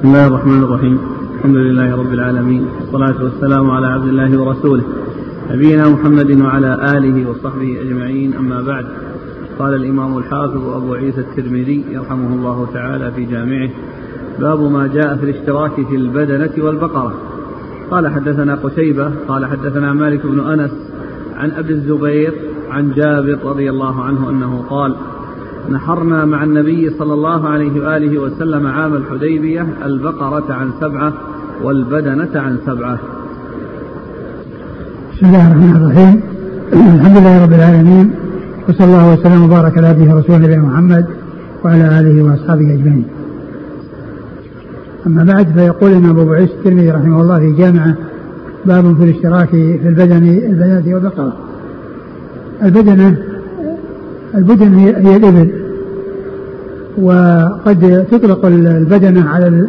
بسم الله الرحمن الرحيم. الحمد لله رب العالمين. والصلاة والسلام على عبد الله ورسوله. نبينا محمد وعلى آله وصحبه أجمعين. أما بعد. قال الإمام الحافظ أبو عيسى الترمذي يرحمه الله تعالى في جامعه باب ما جاء في الاشتراك في البدنة والبقرة. قال حدثنا قتيبة قال حدثنا مالك بن أنس عن أبي الزبير عن جابر رضي الله عنه أنه قال نحرنا مع النبي صلى الله عليه وآله وسلم عام الحديبية البقرة عن سبعة والبدنة عن سبعة بسم الله الرحمن الرحيم الحمد لله رب العالمين وصلى الله وسلم وبارك على عبده ورسوله نبينا محمد وعلى آله وأصحابه أجمعين. أما بعد فيقول الإمام أبو عيسى الترمذي رحمه الله في جامعة باب في الاشتراك في البدن البدنه والبقرة. البدنة البدن هي, الإبل. وقد تطلق البدنه على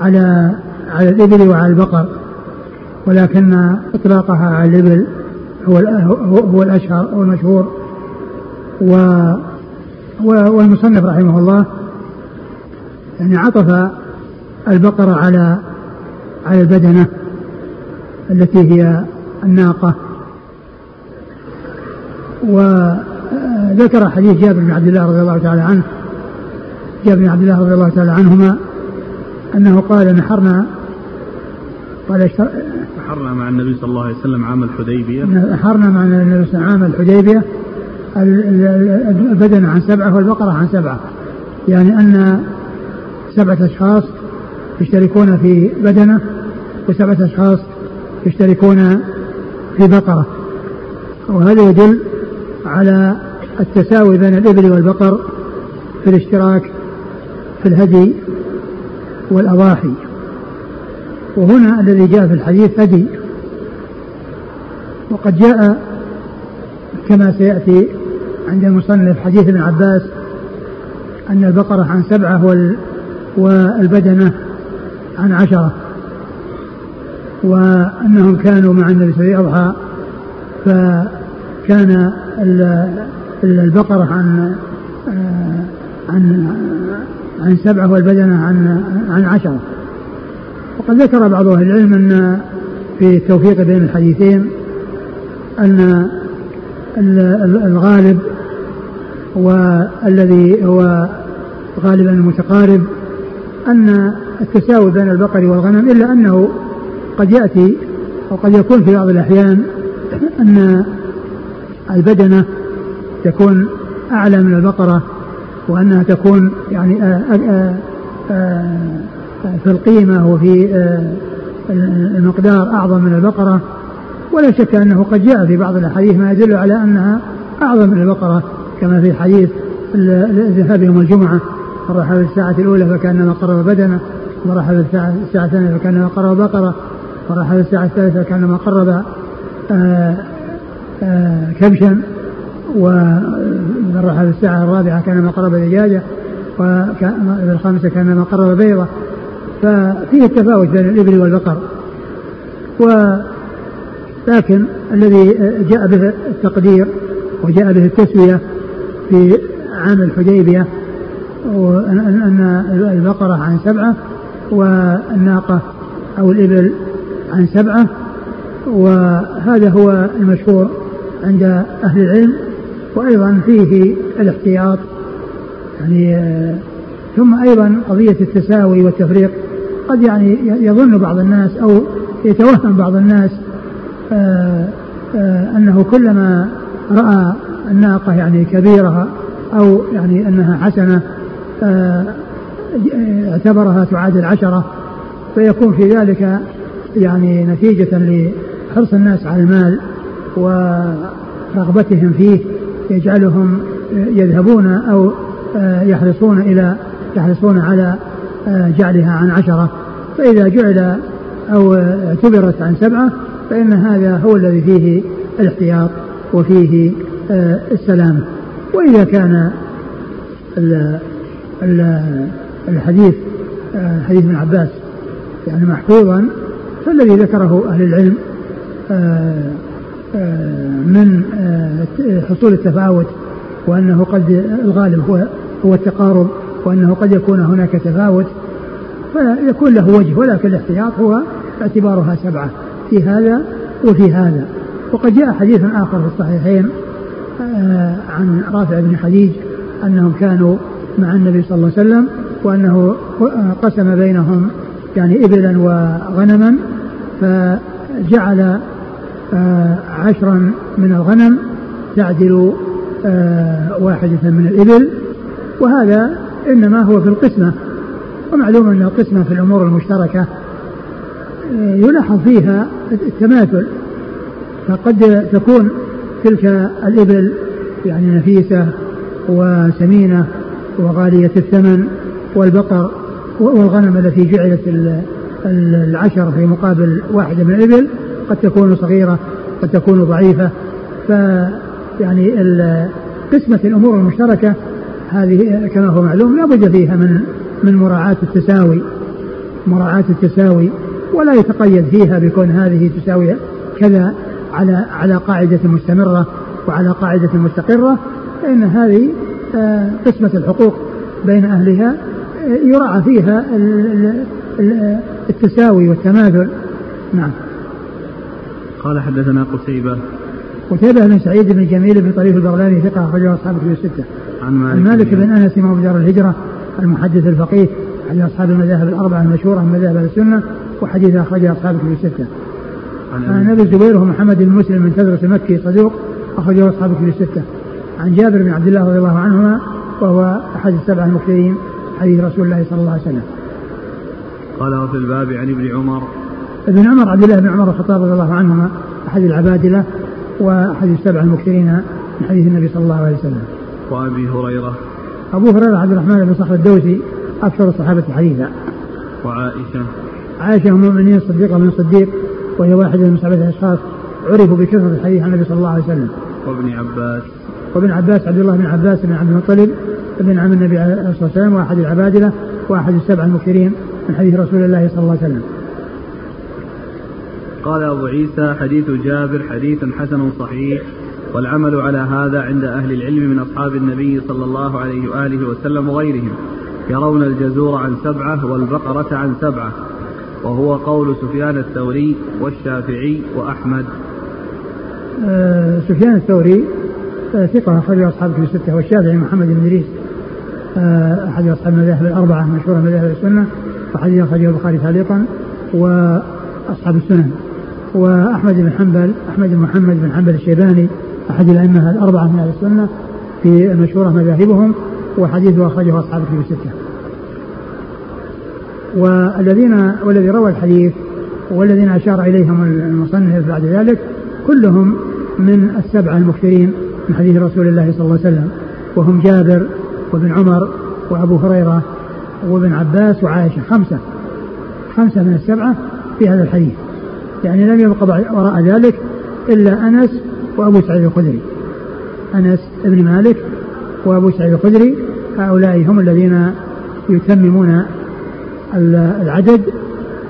على على الإبل وعلى البقر. ولكن إطلاقها على الإبل هو هو الاشهر أو المشهور. و والمصنف رحمه الله يعني عطف البقرة على على البدنة التي هي الناقة. وذكر حديث جابر بن عبد الله رضي الله تعالى عنه. جابر بن عبد الله رضي الله تعالى عنهما أنه قال نحرنا قال اشتر... نحرنا مع النبي صلى الله عليه وسلم عام الحديبية. نحرنا مع النبي صلى الله عليه وسلم عام الحديبية. البدن عن سبعة والبقرة عن سبعة. يعني أن سبعة أشخاص يشتركون في بدنة وسبعة أشخاص يشتركون في بقرة. وهذا يدل على التساوي بين الإبل والبقر في الاشتراك في الهدي والأضاحي. وهنا الذي جاء في الحديث هدي. وقد جاء كما سيأتي عند المصنف حديث ابن عباس أن البقرة عن سبعة والبدنة عن عشرة. وأنهم كانوا مع النبي صلى الله عليه وسلم فكان البقرة عن عن عن سبعة والبدنة عن عن عشرة. وقد ذكر بعض أهل العلم أن في التوفيق بين الحديثين أن الغالب والذي هو غالبا المتقارب أن التساوي بين البقر والغنم إلا أنه قد يأتي أو قد يكون في بعض الأحيان أن البدنة تكون أعلى من البقرة وأنها تكون يعني آآ آآ آآ في القيمة وفي المقدار أعظم من البقرة. ولا شك أنه قد جاء في بعض الأحاديث ما يدل على أنها أعظم من البقرة كما في حديث الذهاب يوم الجمعة في الساعة الأولى فكأنما قرب بدنه في الساعة الثانية فكأنما قرب بقرة في الساعة الثالثة فكأنما قرب كبشا ومن راح في الساعة الرابعة كأنما قرب دجاجة وفي الخامسة كأنما قرب بيضة. ففيه التفاوت بين الإبل والبقر. و لكن الذي جاء به التقدير وجاء به التسوية في عام الحديبية أن البقرة عن سبعة والناقة أو الإبل عن سبعة وهذا هو المشهور. عند أهل العلم وأيضا فيه الاحتياط يعني ثم أيضا قضية التساوي والتفريق قد يعني يظن بعض الناس أو يتوهم بعض الناس آآ آآ أنه كلما رأى الناقة يعني كبيرة أو يعني أنها حسنة اعتبرها تعادل عشرة فيكون في ذلك يعني نتيجة لحرص الناس على المال. ورغبتهم فيه يجعلهم يذهبون أو يحرصون إلى يحرصون على جعلها عن عشرة. فإذا جعل أو اعتبرت عن سبعة فإن هذا هو الذي فيه الاحتياط وفيه السلامة وإذا كان الحديث حديث ابن عباس يعني محفوظا فالذي ذكره أهل العلم من حصول التفاوت وأنه قد الغالب هو هو التقارب وأنه قد يكون هناك تفاوت فيكون له وجه ولكن الاحتياط هو اعتبارها سبعة في هذا وفي هذا. وقد جاء حديث آخر في الصحيحين آه، عن رافع بن خديج أنهم كانوا مع النبي صلى الله عليه وسلم وأنه قسم بينهم يعني إبلا وغنما فجعل آه، عشرا من الغنم تعدل آه، واحدة من الإبل وهذا إنما هو في القسمة. ومعلوم أن القسمة في الأمور المشتركة آه، يلاحظ فيها التماثل. فقد تكون تلك الإبل يعني نفيسة وسمينة وغالية الثمن والبقر والغنم التي جعلت العشر في مقابل واحدة من الإبل. قد تكون صغيرة قد تكون ضعيفة ف يعني قسمة الأمور المشتركة هذه كما هو معلوم لا بد فيها من من مراعاة التساوي مراعاة التساوي ولا يتقيد فيها بكون هذه تساوي كذا على على قاعدة مستمرة وعلى قاعدة مستقرة فإن هذه آه، قسمة الحقوق بين أهلها آه، يراعى فيها التساوي والتماثل نعم. قال حدثنا قتيبة قتيبة بن سعيد بن جميل بن طريف البغلاني ثقة أخرجه أصحاب الكتب الستة. عن مالك, عن مالك بن أنس إمام دار الهجرة المحدث الفقيه عن أصحاب المذاهب الأربعة المشهورة من مذاهب السنة وحديث أخرجه أصحاب الكتب الستة. عن أبي الزبير وهو محمد بن مسلم من تدرس المكي صدوق أخرجه أصحاب الكتب الستة. عن جابر بن عبد الله رضي الله عنهما وهو أحد السبع المكثرين حديث رسول الله صلى الله عليه وسلم. قال وفي الباب عن ابن عمر ابن عمر عبد الله بن عمر الخطاب رضي الله عنهما أحد العبادلة وأحد السبع المكثرين من حديث النبي صلى الله عليه وسلم. وأبي هريرة أبو هريرة عبد الرحمن بن صخر الدوسي أكثر الصحابة حديثا. وعائشة عائشة أم المؤمنين الصديقة من الصديق وهي واحدة من سبعة أشخاص عرفوا بكثرة الحديث عن النبي صلى الله عليه وسلم. وابن عباس وابن عباس عبد الله بن عباس بن عبد المطلب ابن عم النبي عليه الصلاة والسلام وأحد العبادلة وأحد السبع المكثرين من حديث رسول الله صلى الله عليه وسلم. قال أبو عيسى حديث جابر حديث حسن صحيح والعمل على هذا عند أهل العلم من أصحاب النبي صلى الله عليه وآله وسلم وغيرهم يرون الجزور عن سبعة والبقرة عن سبعة وهو قول سفيان الثوري والشافعي وأحمد. آه سفيان الثوري آه ثقة أخرج أصحاب في الستة والشافعي محمد بن إدريس آه أحد أصحاب المذاهب الأربعة مشهورة مذاهب السنة وحديث أخرجه البخاري تعليقا وأصحاب السنن. وأحمد بن حنبل أحمد بن محمد بن حنبل الشيباني أحد الأئمة الأربعة من أهل السنة في المشهورة مذاهبهم وحديثه أخرجه أصحاب الكتب الستة. والذين والذي روى الحديث والذين أشار إليهم المصنف بعد ذلك كلهم من السبعة المكثرين من حديث رسول الله صلى الله عليه وسلم. وهم جابر وابن عمر وأبو هريرة وابن عباس وعائشة خمسة. خمسة من السبعة في هذا الحديث. يعني لم يبق وراء ذلك إلا أنس وأبو سعيد الخدري. أنس بن مالك وأبو سعيد الخدري هؤلاء هم الذين يتممون العدد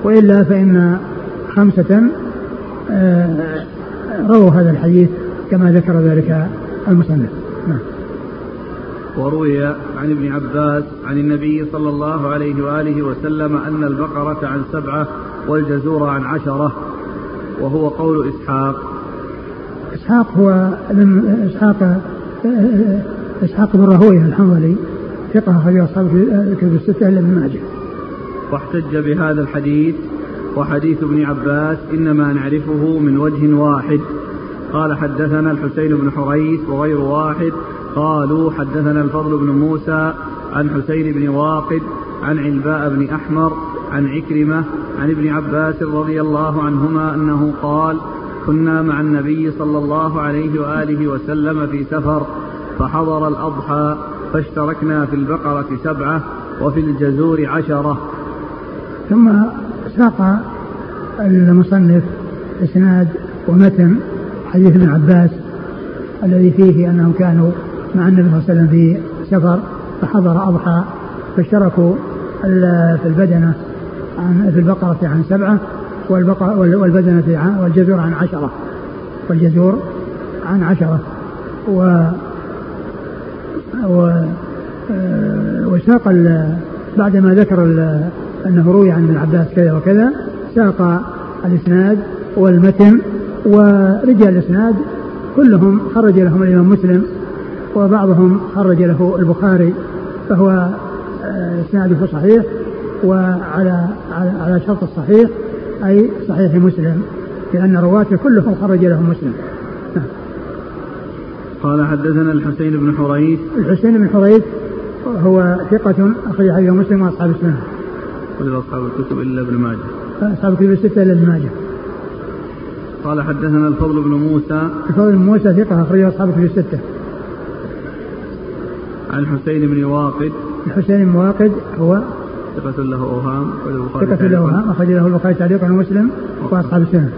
وإلا فإن خمسة آه، رووا هذا الحديث كما ذكر ذلك المصنف. نعم. وروي عن ابن عباس عن النبي صلى الله عليه وآله وسلم أن البقرة عن سبعة والجزور عن عشرة. وهو قول إسحاق. إسحاق هو إسحاق إسحاق بن راهوية الحنظلي ثقة أخرج أصحاب الكتب الستة إلا ابن ماجه. واحتج بهذا الحديث وحديث ابن عباس إنما نعرفه من وجه واحد. قال حدثنا الحسين بن حريث وغير واحد. قالوا حدثنا الفضل بن موسى عن حسين بن واقد عن علباء بن أحمر عن عكرمة عن ابن عباس رضي الله عنهما أنه قال كنا مع النبي صلى الله عليه وآله وسلم في سفر فحضر الأضحى فاشتركنا في البقرة سبعة وفي الجزور عشرة. ثم ساق المصنف إسناد ومتن حديث ابن عباس الذي فيه أنهم كانوا مع النبي صلى الله عليه وسلم في سفر فحضر أضحى فاشتركوا في البدنة عن في البقرة عن سبعة والبقرة والبدنة عن والجزور عن عشرة. والجزور عن عشرة. و و وساق بعدما ذكر أنه روي عن ابن عباس كذا وكذا ساق الإسناد والمتن ورجال الإسناد كلهم خرج لهم الإمام مسلم وبعضهم خرج له البخاري فهو آه، إسناده صحيح. وعلى على, على شرط الصحيح أي صحيح مسلم لأن رواته كلهم خرج لهم مسلم. نعم. قال حدثنا الحسين بن حريث. الحسين بن حريث هو ثقة أخرج حديث مسلم وأصحاب السنة. ولد أصحاب الكتب إلا ابن ماجه. أصحاب الكتب الستة إلا ابن ماجه. قال حدثنا الفضل بن موسى. الفضل بن موسى ثقة أخرج أصحاب الكتب الستة. عن حسين بن واقد. الحسين بن واقد هو ثقة له أوهام ثقة له أوهام أخرج له البخاري تعليقا ومسلم وأصحاب السنة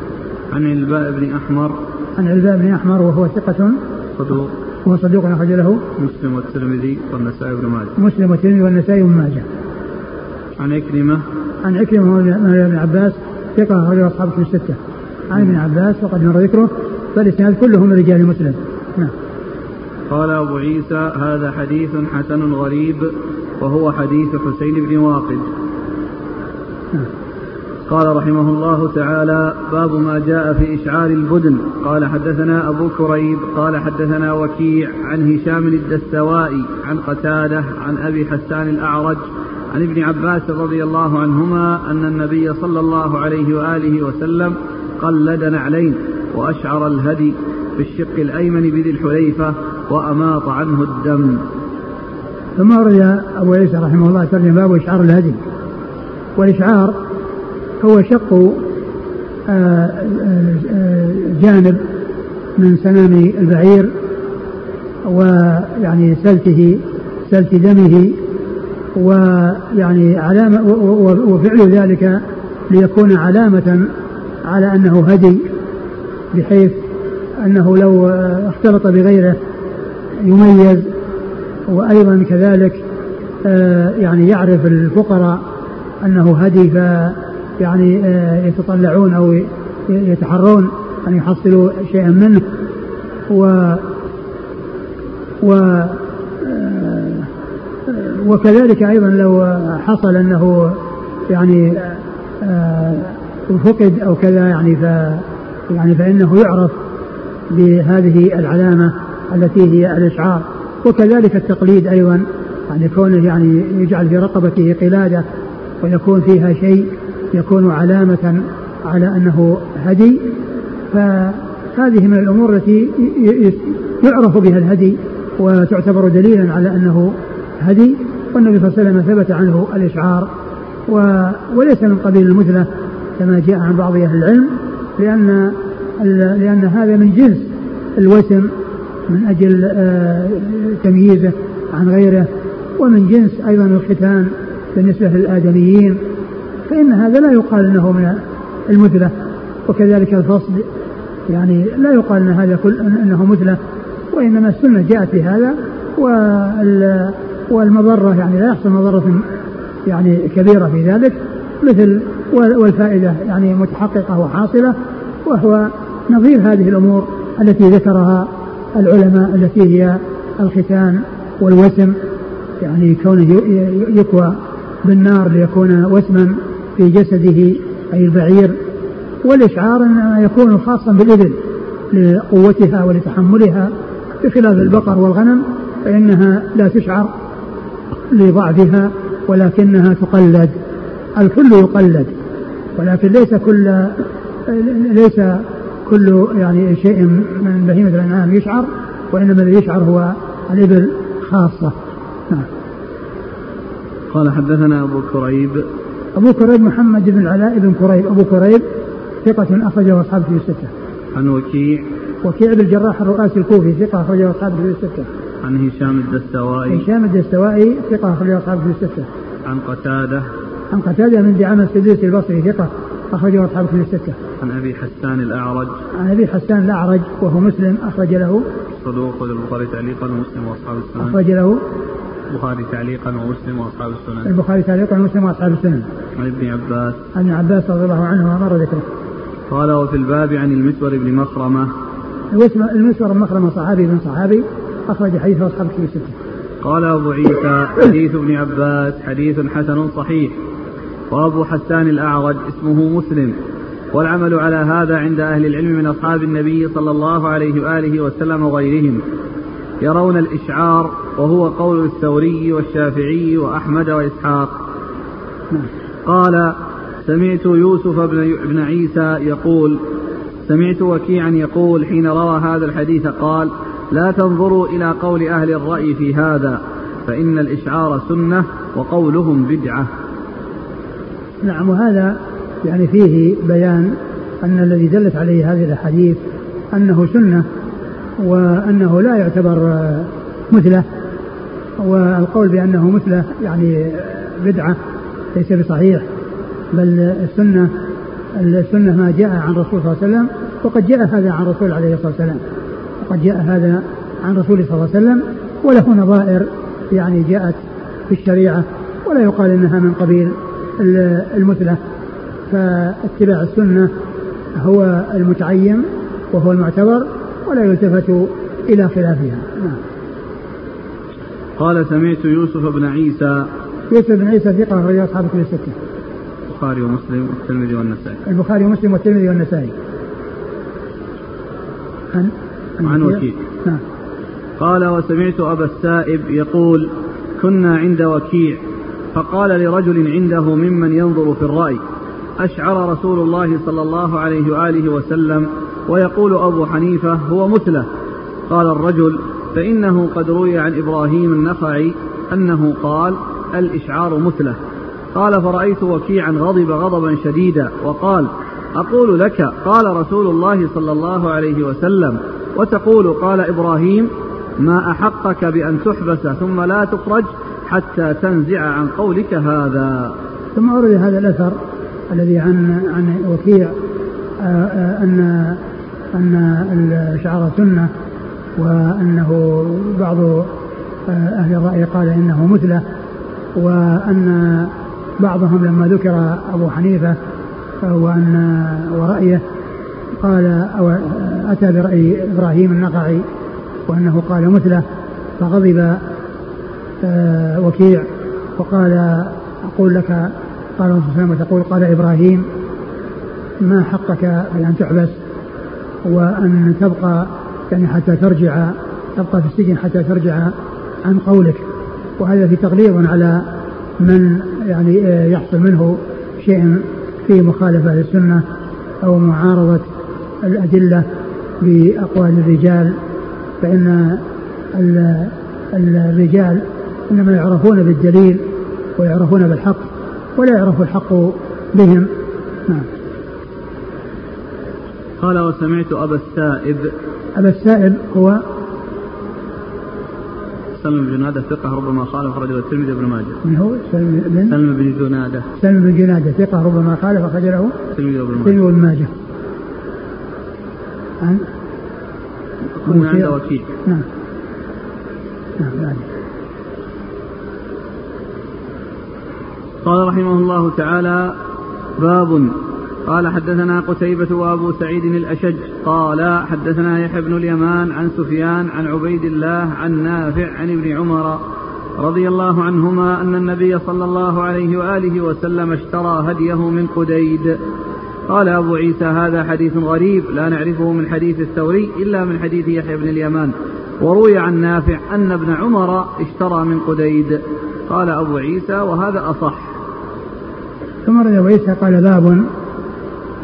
عن علباء بن أحمر. عن علباء بن أحمر وهو ثقة صدوق. وهو صدوق أخرج له مسلم والترمذي والنسائي بن ماجه. مسلم والترمذي والنسائي بن ماجه. عن عكرمة عن عكرمة بن عباس ثقة أخرج أصحاب في الستة. عن ابن عباس وقد مر ذكره فالإسناد كله من رجال مسلم. نعم. قال أبو عيسى هذا حديث حسن غريب. وهو حديث حسين بن واقد. قال رحمه الله تعالى باب ما جاء في إشعار البدن قال حدثنا أبو كريب قال حدثنا وكيع عن هشام الدستوائي عن قتادة عن أبي حسان الأعرج عن ابن عباس رضي الله عنهما أن النبي صلى الله عليه وآله وسلم قلد نعلين وأشعر الهدي في الشق الأيمن بذي الحليفة وأماط عنه الدم ثم ورد أبو عيسى رحمه الله ترجم باب إشعار الهدي. والإشعار هو شق آه، آه، جانب من سنام البعير ويعني سلته سلت دمه ويعني علامة وفعل ذلك ليكون علامة على أنه هدي بحيث أنه لو اختلط بغيره يميز وأيضا كذلك يعني يعرف الفقراء أنه هدي يعني آه، يتطلعون أو يتحرون أن يحصلوا شيئا منه. و و آه، وكذلك أيضا لو حصل أنه يعني آه، فقد أو كذا يعني ف يعني فإنه يعرف بهذه العلامة التي هي الإشعار. وكذلك التقليد أيضا يعني كونه يعني يجعل في رقبته قلادة ويكون فيها شيء يكون علامة على أنه هدي. فهذه من الأمور التي يعرف بها الهدي وتعتبر دليلا على أنه هدي. والنبي صلى الله عليه وسلم ثبت عنه الإشعار وليس من قبيل المثلة كما جاء عن بعض أهل العلم لأن لأن هذا من جنس الوسم من أجل آه، تمييزه عن غيره. ومن جنس أيضا الختان بالنسبة للآدميين فإن هذا لا يقال أنه من المثلة. وكذلك الفصل يعني لا يقال أن هذا كل أنه مثلة وإنما السنة جاءت بهذا. والمضرة يعني لا يحصل مضرة يعني كبيرة في ذلك مثل والفائدة يعني متحققة وحاصلة وهو نظير هذه الأمور التي ذكرها العلماء التي هي الختان والوسم يعني كونه يكوى بالنار ليكون وسما في جسده أي البعير والإشعار يكون خاصا بالإبل لقوتها ولتحملها بخلاف البقر والغنم فإنها لا تشعر لضعفها ولكنها تقلد الكل يقلد ولكن ليس كل ليس كل يعني شيء من بهيمة الأنعام يشعر وإنما الذي يشعر هو الإبل خاصة. نعم. قال حدثنا أبو كريب. أبو كريب محمد بن العلاء بن كريب. أبو كريب ثقة أخرجه أصحاب في الستة. عن وكيع. وكيع بن الجراح الرؤاسي الكوفي ثقة أخرجه أصحاب في الستة. عن هشام الدستوائي. هشام الدستوائي ثقة أخرجه أصحاب في الستة. عن قتادة. عن قتادة من دعامة السدوسي البصري ثقة أخرجه أصحاب في الستة. عن أبي حسان الأعرج. عن أبي حسان الأعرج وهو مسلم أخرج له. صدوق البخاري تعليقا ومسلم وأصحاب السنن. أخرج له. البخاري تعليقا ومسلم وأصحاب السنن. البخاري تعليقا ومسلم وأصحاب السنن. عن ابن عباس. عن ابن عباس رضي الله عنه مر ذكره. قال وفي الباب عن المسور بن مخرمة. المسور بن مخرمة صحابي بن صحابي أخرج حديثه أصحاب الكتب الستة. قال أبو عيسى حديث ابن عباس حديث حسن صحيح. وأبو حسان الأعرج اسمه مسلم. والعمل على هذا عند أهل العلم من أصحاب النبي صلى الله عليه وآله وسلم وغيرهم. يرون الإشعار وهو قول الثوري والشافعي وأحمد وإسحاق. قال سمعت يوسف بن عيسى يقول سمعت وكيعا يقول حين روى هذا الحديث قال لا تنظروا إلى قول أهل الرأي في هذا فإن الإشعار سنة وقولهم بدعة. نعم وهذا يعني فيه بيان أن الذي دلت عليه هذه الأحاديث أنه سنة وأنه لا يعتبر مثله والقول بأنه مثله يعني بدعة ليس بصحيح بل السنة السنة ما جاء عن رسول صلى الله عليه وسلم وقد جاء هذا عن رسول عليه الصلاة والسلام وقد جاء هذا عن رسول صلى الله عليه وسلم وله نظائر يعني جاءت في الشريعة ولا يقال إنها من قبيل. المثلة فاتباع السنة هو المتعين وهو المعتبر ولا يلتفت إلى خلافها. نعم. قال سمعت يوسف بن عيسى. يوسف بن عيسى ثقة رجال أصحاب كتب الستة. البخاري ومسلم والترمذي والنسائي. البخاري ومسلم والترمذي والنسائي. عن عن وكيل. نعم. قال وسمعت أبا السائب يقول كنا عند وكيع فقال لرجل عنده ممن ينظر في الرأي أشعر رسول الله صلى الله عليه وآله وسلم ويقول أبو حنيفة هو مثله. قال الرجل فإنه قد روي عن إبراهيم النخعي أنه قال الإشعار مثله. قال فرأيت وكيعا غضب غضبا شديدا وقال أقول لك قال رسول الله صلى الله عليه وسلم وتقول قال إبراهيم ما أحقك بأن تحبس ثم لا تخرج؟ حتى تنزع عن قولك هذا. ثم ورد هذا الأثر الذي عن عن وكيع آه، آه، أن أن الشعر سنة وأنه بعض آه، أهل الرأي قال إنه مثله وأن بعضهم لما ذكر أبو حنيفة وأن ورأيه قال أو أتى برأي إبراهيم النقعي وأنه قال مثله فغضب وكيع وقال أقول لك قال الرسول الله تقول قال إبراهيم ما حقك بأن تحبس وأن تبقى يعني حتى ترجع تبقى في السجن حتى ترجع عن قولك. وهذا في تغليظ على من يعني آه، يحصل منه شيء في مخالفة للسنة أو معارضة الأدلة بأقوال الرجال فإن الرجال إنما يعرفون بالدليل ويعرفون بالحق ولا يعرف الحق بهم نعم قال وسمعت أبا السائب أبا السائب هو سلم بن جنادة ثقة ربما خالف رجل الترمذي بن ماجه. من هو؟ سلم بن سلم بن جنادة. سلم بن جنادة ثقة ربما خالف أخرج له الترمذي بن ماجه. الترمذي بن ماجه. عن عند وكيل. نعم. نعم قال رحمه الله تعالى باب. قال حدثنا قتيبة وأبو سعيد الأشج. قال حدثنا يحيى بن اليمان عن سفيان عن عبيد الله عن نافع عن ابن عمر رضي الله عنهما أن النبي صلى الله عليه وآله وسلم اشترى هديه من قديد. قال أبو عيسى هذا حديث غريب لا نعرفه من حديث الثوري إلا من حديث يحيى بن اليمان. وروي عن نافع أن ابن عمر اشترى من قديد. قال أبو عيسى وهذا أصح. ثم رد أبو عيسى قال باب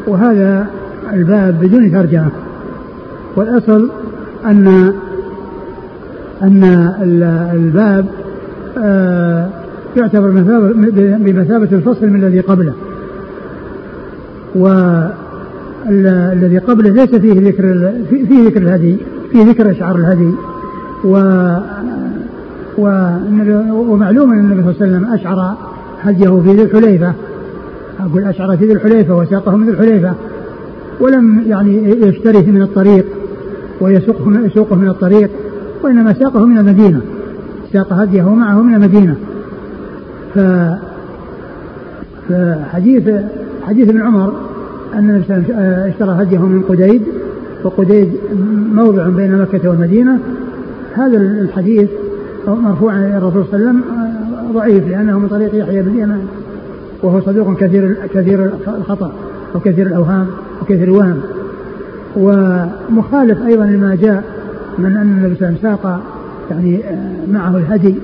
وهذا الباب بدون ترجمة. والأصل أن أن الباب آه، يعتبر بمثابة الفصل من الذي قبله. والذي قبله ليس فيه ذكر فيه ذكر الهدي فيه ذكر أشعار الهدي. و ومعلوم أن النبي صلى الله عليه وسلم أشعر هديه في ذي الحليفة. أقول أشعر في ذي الحليفة وساقه من ذي الحليفة ولم يعني يشتريه من الطريق ويسوقه يسوقه من الطريق وإنما ساقه من المدينة ساق هديه معه من المدينة. ف فحديث حديث ابن عمر أن اشترى هديه من قديد وقديد موضع بين مكة والمدينة. هذا الحديث مرفوع عن الرسول صلى الله عليه وسلم ضعيف لأنه من طريق يحيى بن اليمان وهو صدوق كثير كثير الخطأ وكثير الأوهام وكثير الوهم. ومخالف أيضا لما جاء من أن النبي صلى الله عليه وسلم ساق يعني آه، معه الهدي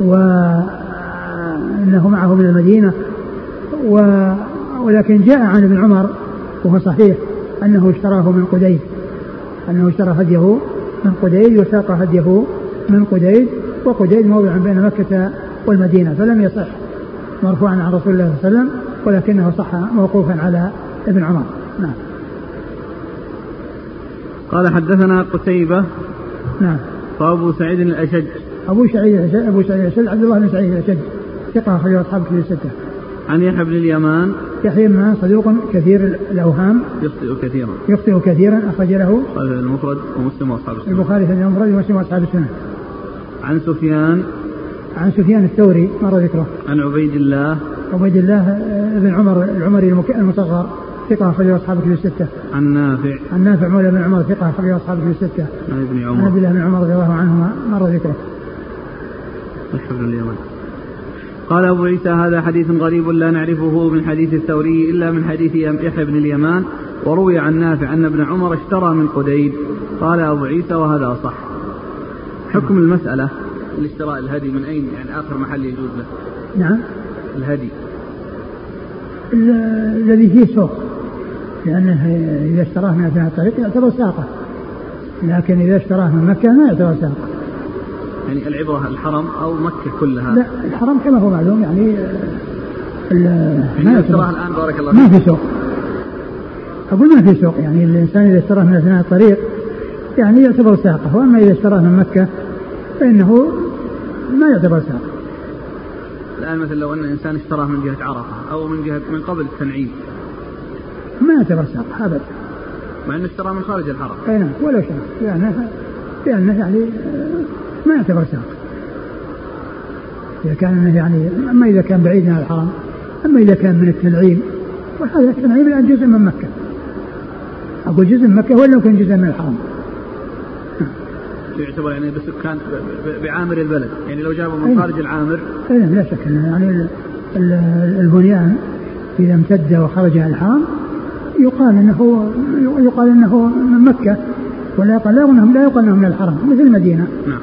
وأنه معه من المدينة. و ولكن جاء عن ابن عمر وهو صحيح أنه اشتراه من قديد أنه اشترى هديه من قديد وساق هديه من قديد وقديد موضع بين مكة والمدينة فلم يصح. مرفوعا عن رسول الله صلى الله عليه وسلم ولكنه صح موقوفا على ابن عمر. نعم. قال حدثنا قتيبة. نعم. وأبو سعيد الأشج. أبو سعيد الأشج أبو سعيد الأشج عبد الله بن سعيد الأشج. ثقة أخرج أصحاب كتب الستة. عن يحيى بن اليمان. يحيى بن اليمان صدوق كثير الأوهام. يخطئ كثيرا. يخطئ كثيرا أخرج له. المفرد ومسلم وأصحاب السنة. البخاري في المفرد ومسلم وأصحاب السنة. عن سفيان. عن سفيان الثوري مر ذكره عن عبيد الله عبيد الله بن عمر العمري المصغر ثقة أخرجه أصحاب كتب الستة. عن نافع. عن نافع مولى بن عمر ثقة أخرجه أصحاب كتب الستة. عن ابن عمر. عن عبد الله بن عمر رضي الله عنهما مر ذكره. الحمد لله قال أبو عيسى هذا حديث غريب لا نعرفه من حديث الثوري إلا من حديث يحيى بن اليمان وروي عن نافع أن ابن عمر اشترى من قديد قال أبو عيسى وهذا صح حكم المسألة الاشتراء الهدي من أين؟ يعني آخر محل يجوز له. نعم. الهدي. الذي فيه سوق لأنه إذا اشتراه من أثناء الطريق يعتبر ساقة. لكن إذا اشتراه من مكة ما يعتبر ساقة. يعني العبرة الحرم أو مكة كلها؟ لا الحرم كما هو معلوم يعني يعني ما اشتراه الآن بارك الله ما في سوق أقول ما في سوق يعني الإنسان إذا اشتراه من أثناء الطريق يعني يعتبر ساقة. وأما إذا اشتراه من مكة فإنه ما يعتبر ساقة الآن مثلا لو أن إنسان اشتراه من جهة عرفة أو من جهة من قبل التنعيم. ما يعتبر ساقة أبدا مع أنه اشتراه من خارج الحرم أي نعم ولو شاء لأنه لأنه يعني آه، ما يعتبر ساقة إذا كان يعني أما إذا كان بعيد عن الحرم أما إذا كان من التنعيم وهذا التنعيم الآن جزء من مكة. أقول جزء من مكة ولا يكون جزء من الحرم يعتبر يعني بسكان بعامر البلد. يعني لو جابوا من خارج العامر. أي لا شك يعني البنيان إذا امتد وخرج عن الحرم يقال إنه يقال إنه من مكة ولا يقال لا انهم لا يقال إنه من الحرم مثل المدينة. نعم.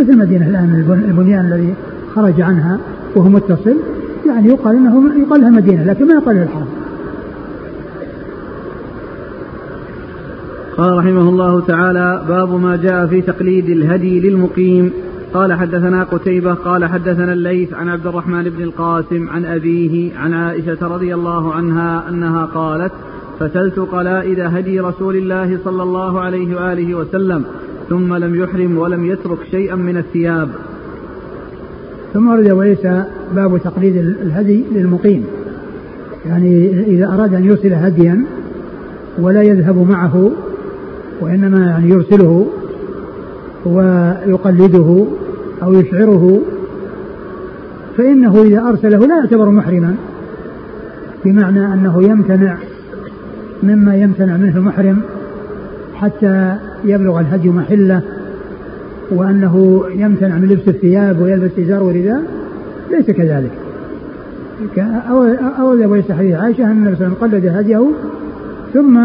مثل المدينة الآن البنيان الذي خرج عنها وهو متصل يعني يقال انه يقال لها مدينة لكن ما يقال لها الحرم. قال رحمه الله تعالى باب ما جاء في تقليد الهدي للمقيم. قال حدثنا قتيبة قال حدثنا الليث عن عبد الرحمن بن القاسم عن أبيه عن عائشة رضي الله عنها أنها قالت فتلت قلائد هدي رسول الله صلى الله عليه وآله وسلم ثم لم يحرم ولم يترك شيئا من الثياب. ثم ورد وليس باب تقليد الهدي للمقيم. يعني إذا أراد أن يرسل هديا ولا يذهب معه وإنما يعني يرسله ويقلده أو يشعره فإنه إذا أرسله لا يعتبر محرما بمعنى أنه يمتنع مما يمتنع منه المحرم حتى يبلغ الهدي محله وأنه يمتنع من لبس الثياب ويلبس إزار ورداء ليس كذلك. أورد أبو حديث عائشة أن النبي صلى الله عليه وسلم قلد هديه ثم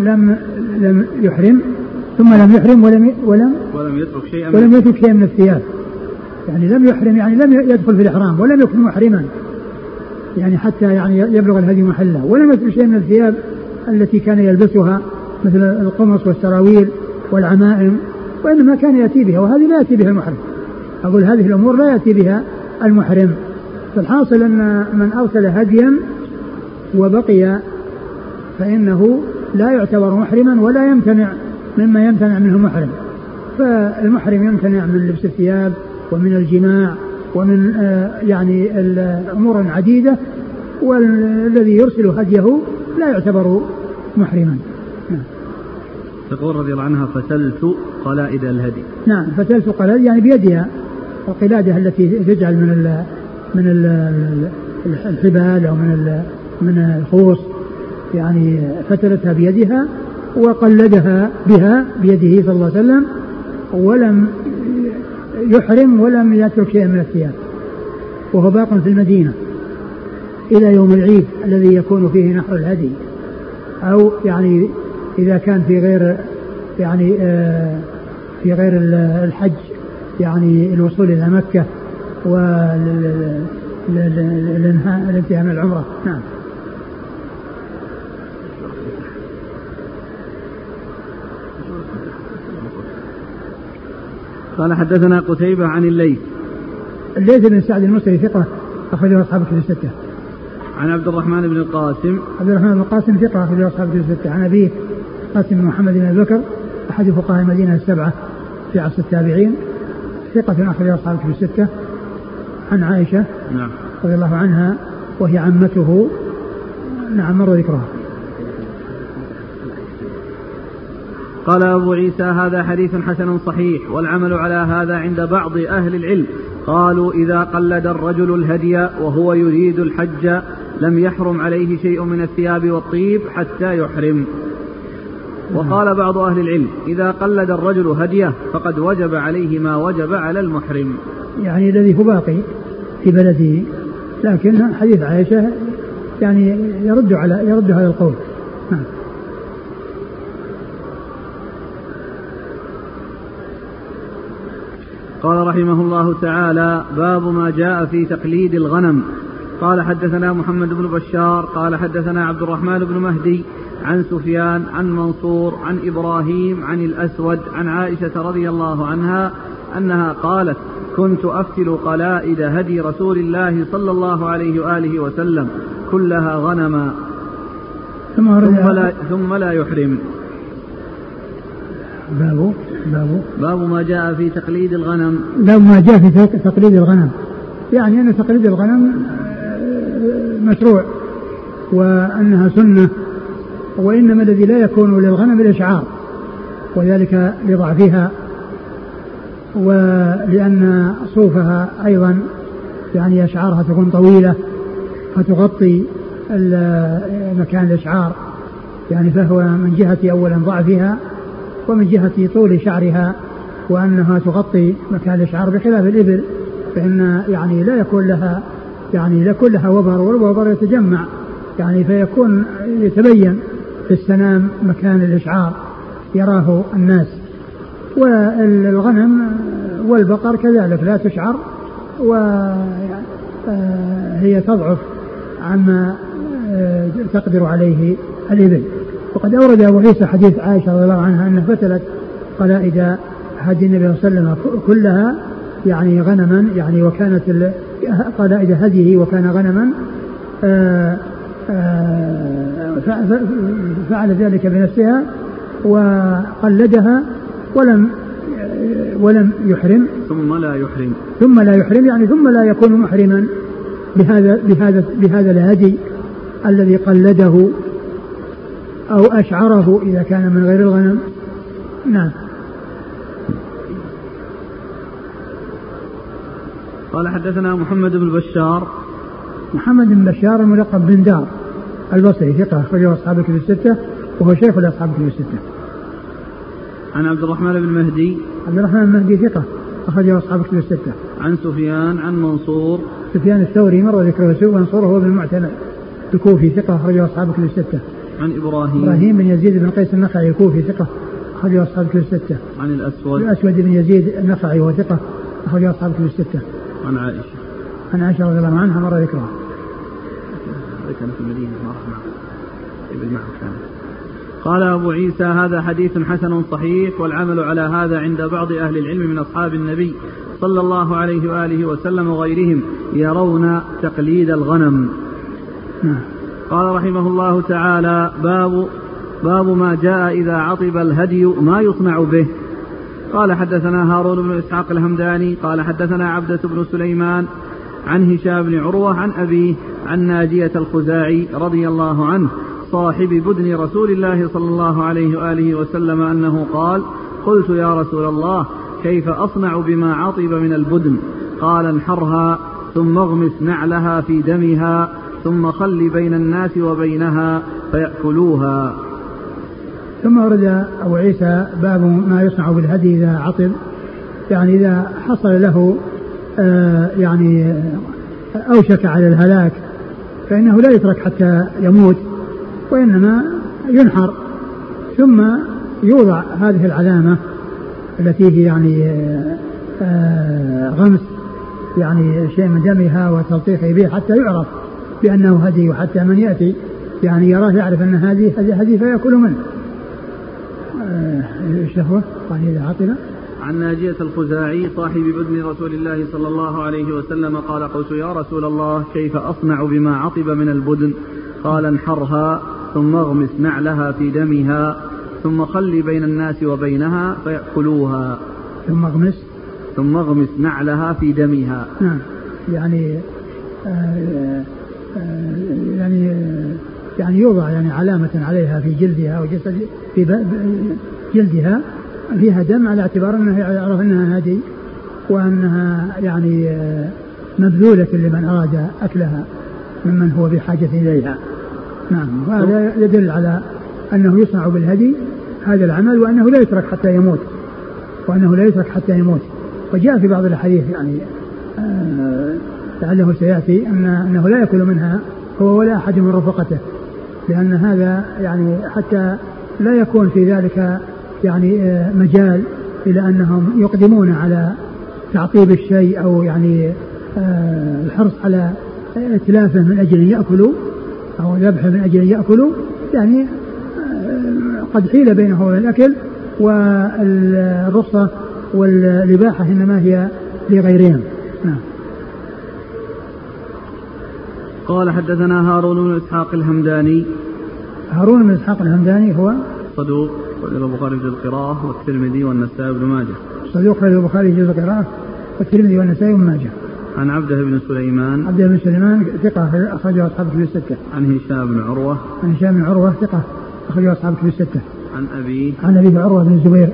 لم لم يحرم ثم لم يحرم ولم ولم ولم يترك شيئا ولم يترك شيئا من الثياب. يعني لم يحرم يعني لم يدخل في الإحرام ولم يكن محرما. يعني حتى يعني يبلغ الهدي محله. ولم يترك شيئا من الثياب التي كان يلبسها مثل القمص والسراويل والعمائم وإنما كان يأتي بها وهذه لا يأتي بها المحرم. أقول هذه الأمور لا يأتي بها المحرم. فالحاصل أن من أرسل هديا وبقي فإنه لا يعتبر محرما ولا يمتنع مما يمتنع منه المحرم فالمحرم يمتنع من لبس الثياب ومن الجماع ومن آه، يعني امور عديده والذي يرسل هديه لا يعتبر محرما. نعم. تقول رضي الله عنها فتلت قلائد الهدي. نعم فتلت قلائد يعني بيدها القلادة التي تجعل من ال من ال الحبال أو من من الخوص. يعني فتلتها بيدها وقلدها بها بيده صلى الله عليه وسلم ولم يحرم ولم يترك شيئا من الثياب. وهو باق في المدينة إلى يوم العيد الذي يكون فيه نحر الهدي. أو يعني إذا كان في غير يعني آه في غير الحج يعني الوصول إلى مكة والانتهاء من العمرة. نعم. قال حدثنا قتيبة عن الليث الليث بن سعد المصري ثقة أخرجه أصحاب كتب الستة. عن عبد الرحمن بن القاسم عبد الرحمن بن القاسم ثقة أخرجه أصحاب كتب الستة. عن أبيه قاسم بن محمد بن بكر أحد فقهاء المدينة السبعة في عصر التابعين ثقة أخرجه أصحاب كتب الستة. عن عائشة نعم رضي الله عنها وهي عمته نعم مر ذكرها. قال أبو عيسى هذا حديث حسن صحيح والعمل على هذا عند بعض أهل العلم. قالوا إذا قلد الرجل الهدي وهو يريد الحج لم يحرم عليه شيء من الثياب والطيب حتى يحرم. وقال بعض أهل العلم إذا قلد الرجل هديه فقد وجب عليه ما وجب على المحرم. يعني الذي هو باقي في بلده لكن حديث عائشة يعني يرد على يرد هذا القول. نعم. قال رحمه الله تعالى باب ما جاء في تقليد الغنم. قال حدثنا محمد بن بشار قال حدثنا عبد الرحمن بن مهدي عن سفيان عن منصور عن إبراهيم عن الأسود عن عائشة رضي الله عنها أنها قالت كنت أفتل قلائد هدي رسول الله صلى الله عليه وآله وسلم كلها غنما. ثم لا, ثم لا يحرم. باب باب باب ما جاء في تقليد الغنم. باب ما جاء في تقليد الغنم. يعني أن تقليد الغنم آه، مشروع وأنها سنة وإنما الذي لا يكون للغنم الإشعار وذلك لضعفها ولأن صوفها أيضا يعني أشعارها تكون طويلة فتغطي مكان الإشعار. يعني فهو من جهة أولا ضعفها ومن جهة طول شعرها وأنها تغطي مكان الإشعار بخلاف الإبل فإن يعني لا يكون لها يعني يكون لها وبر والوبر يتجمع يعني فيكون يتبين في السنام مكان الإشعار يراه الناس. والغنم والبقر كذلك لا تشعر وهي تضعف عما تقدر عليه الإبل. وقد أورد أبو عيسى حديث عائشة رضي الله عنها أنها فتلت قلائد هدي النبي صلى الله عليه وسلم كلها يعني غنما يعني وكانت قلائد هديه وكان غنما آه، آه، فعل ذلك بنفسها وقلدها ولم ولم يحرم. ثم لا يحرم. ثم لا يحرم يعني ثم لا يكون محرما بهذا بهذا بهذا الهدي الذي قلده. أو أشعره إذا كان من غير الغنم نعم قال حدثنا محمد بن بشار محمد بن بشار الملقب بن دار البصري ثقة أخرجه أصحاب الكتب الستة وهو شيخ لأصحاب الكتب الستة. عن عبد الرحمن بن مهدي عبد الرحمن بن مهدي ثقة أخرجه أصحاب الكتب الستة. عن سفيان عن منصور سفيان الثوري مر ذكره منصور هو بن المعتمد الكوفي ثقة أخرجه أصحاب الكتب الستة. عن إبراهيم. إبراهيم بن يزيد بن قيس النخعي الكوفي ثقة أخرجه أصحاب الكتب الستة. عن الأسود. الأسود بن يزيد النخعي وهو ثقة أخرجه أصحاب الكتب الستة. عن عائشة. عن عائشة رضي الله عنها مر ذكرها. كان في المدينة ما راح معه إبن معه كان. قال أبو عيسى هذا حديث حسن صحيح والعمل على هذا عند بعض أهل العلم من أصحاب النبي صلى الله عليه وآله وسلم وغيرهم يرون تقليد الغنم. نعم. قال رحمه الله تعالى باب باب ما جاء إذا عطب الهدي ما يصنع به. قال حدثنا هارون بن إسحاق الهمداني قال حدثنا عبدة بن سليمان عن هشام بن عروة عن أبيه عن ناجية الخزاعي رضي الله عنه صاحب بدن رسول الله صلى الله عليه وآله وسلم أنه قال قلت يا رسول الله كيف أصنع بما عطب من البدن؟ قال انحرها ثم اغمس نعلها في دمها. ثم خل بين الناس وبينها فيأكلوها. ثم ورد أبو عيسى باب ما يصنع بالهدي إذا عطب يعني إذا حصل له آه يعني أوشك على الهلاك فإنه لا يترك حتى يموت وإنما ينحر. ثم يوضع هذه العلامة التي هي يعني آه، غمس يعني شيء من دمها وتلطيخه به حتى يعرف. بأنه هدي وحتى من يأتي. يعني يراه يعرف أن هذه هدي فيأكل منه. آه، إيش هو؟ قال إذا عطل عن ناجية الخزاعي صاحب بدن رسول الله صلى الله عليه وسلم قال قلت يا رسول الله كيف أصنع بما عطب من البدن؟ قال انحرها ثم اغمس نعلها في دمها ثم خل بين الناس وبينها فيأكلوها. ثم اغمس. ثم اغمس نعلها في دمها. نعم. يعني آه آه يعني يعني يوضع يعني علامة عليها في جلدها وجسد في جلدها فيها دم على اعتبار انه يعرف أنها هدي وأنها يعني آه، مبذولة لمن أراد أكلها ممن هو بحاجة إليها. نعم وهذا يدل على أنه يصنع بالهدي هذا العمل وأنه لا يترك حتى يموت. وأنه لا يترك حتى يموت. وجاء في بعض الأحاديث يعني آه، لعله سيأتي أن أنه لا يأكل منها هو ولا أحد من رفقته لأن هذا يعني حتى لا يكون في ذلك يعني آه، مجال إلى أنهم يقدمون على تعطيب الشيء أو يعني آه، الحرص على اتلافه من أجل أن يأكلوا أو ذبحه من أجل أن يأكلوا يعني قد حيل بينه وبين الأكل والرخصة والإباحة إنما هي لغيرهم. نعم. قال حدثنا هارون بن إسحاق الهمداني. هارون بن إسحاق الهمداني هو صدوق خرج البخاري في القراءة والترمذي والنسائي بن ماجه. صدوق خرج البخاري في القراءة والترمذي والنسائي بن ماجه. عن عبده بن سليمان. عبده بن سليمان ثقة أخرجه أصحاب كتب الستة. عن هشام بن عروة. عن هشام بن عروة ثقة أخرجه أصحاب كتب الستة. عن أبيه. عن أبيه عروة بن الزبير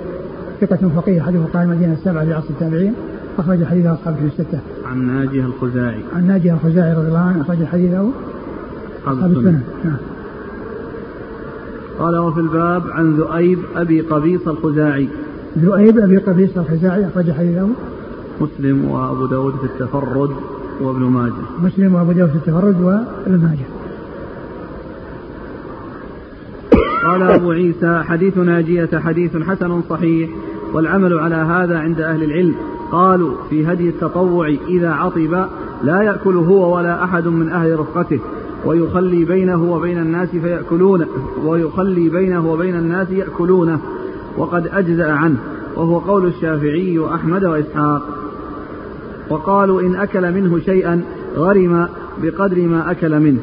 ثقة فقيه أحد فقهاء المدينة السبعة في عصر التابعين. أخرج حديث أصحاب في الستة. عن ناجية الخزاعي. عن ناجية الخزاعي رضي الله عنه أخرج حديثه أصحاب السنة. نعم. قال وفي الباب عن ذؤيب أبي قبيص الخزاعي. ذؤيب أبي قبيص الخزاعي أخرج حديثه مسلم وأبو داود في التفرد وابن ماجه. مسلم وأبو داود في التفرد وابن ماجه. قال أبو عيسى حديث ناجية حديث حسن صحيح والعمل على هذا عند أهل العلم قالوا في هدي التطوع إذا عطب لا يأكل هو ولا أحد من أهل رفقته ويخلي بينه وبين الناس فيأكلونه ويخلي بينه وبين الناس يأكلونه وقد أجزأ عنه وهو قول الشافعي وأحمد وإسحاق. وقالوا إن أكل منه شيئا غرم بقدر ما أكل منه.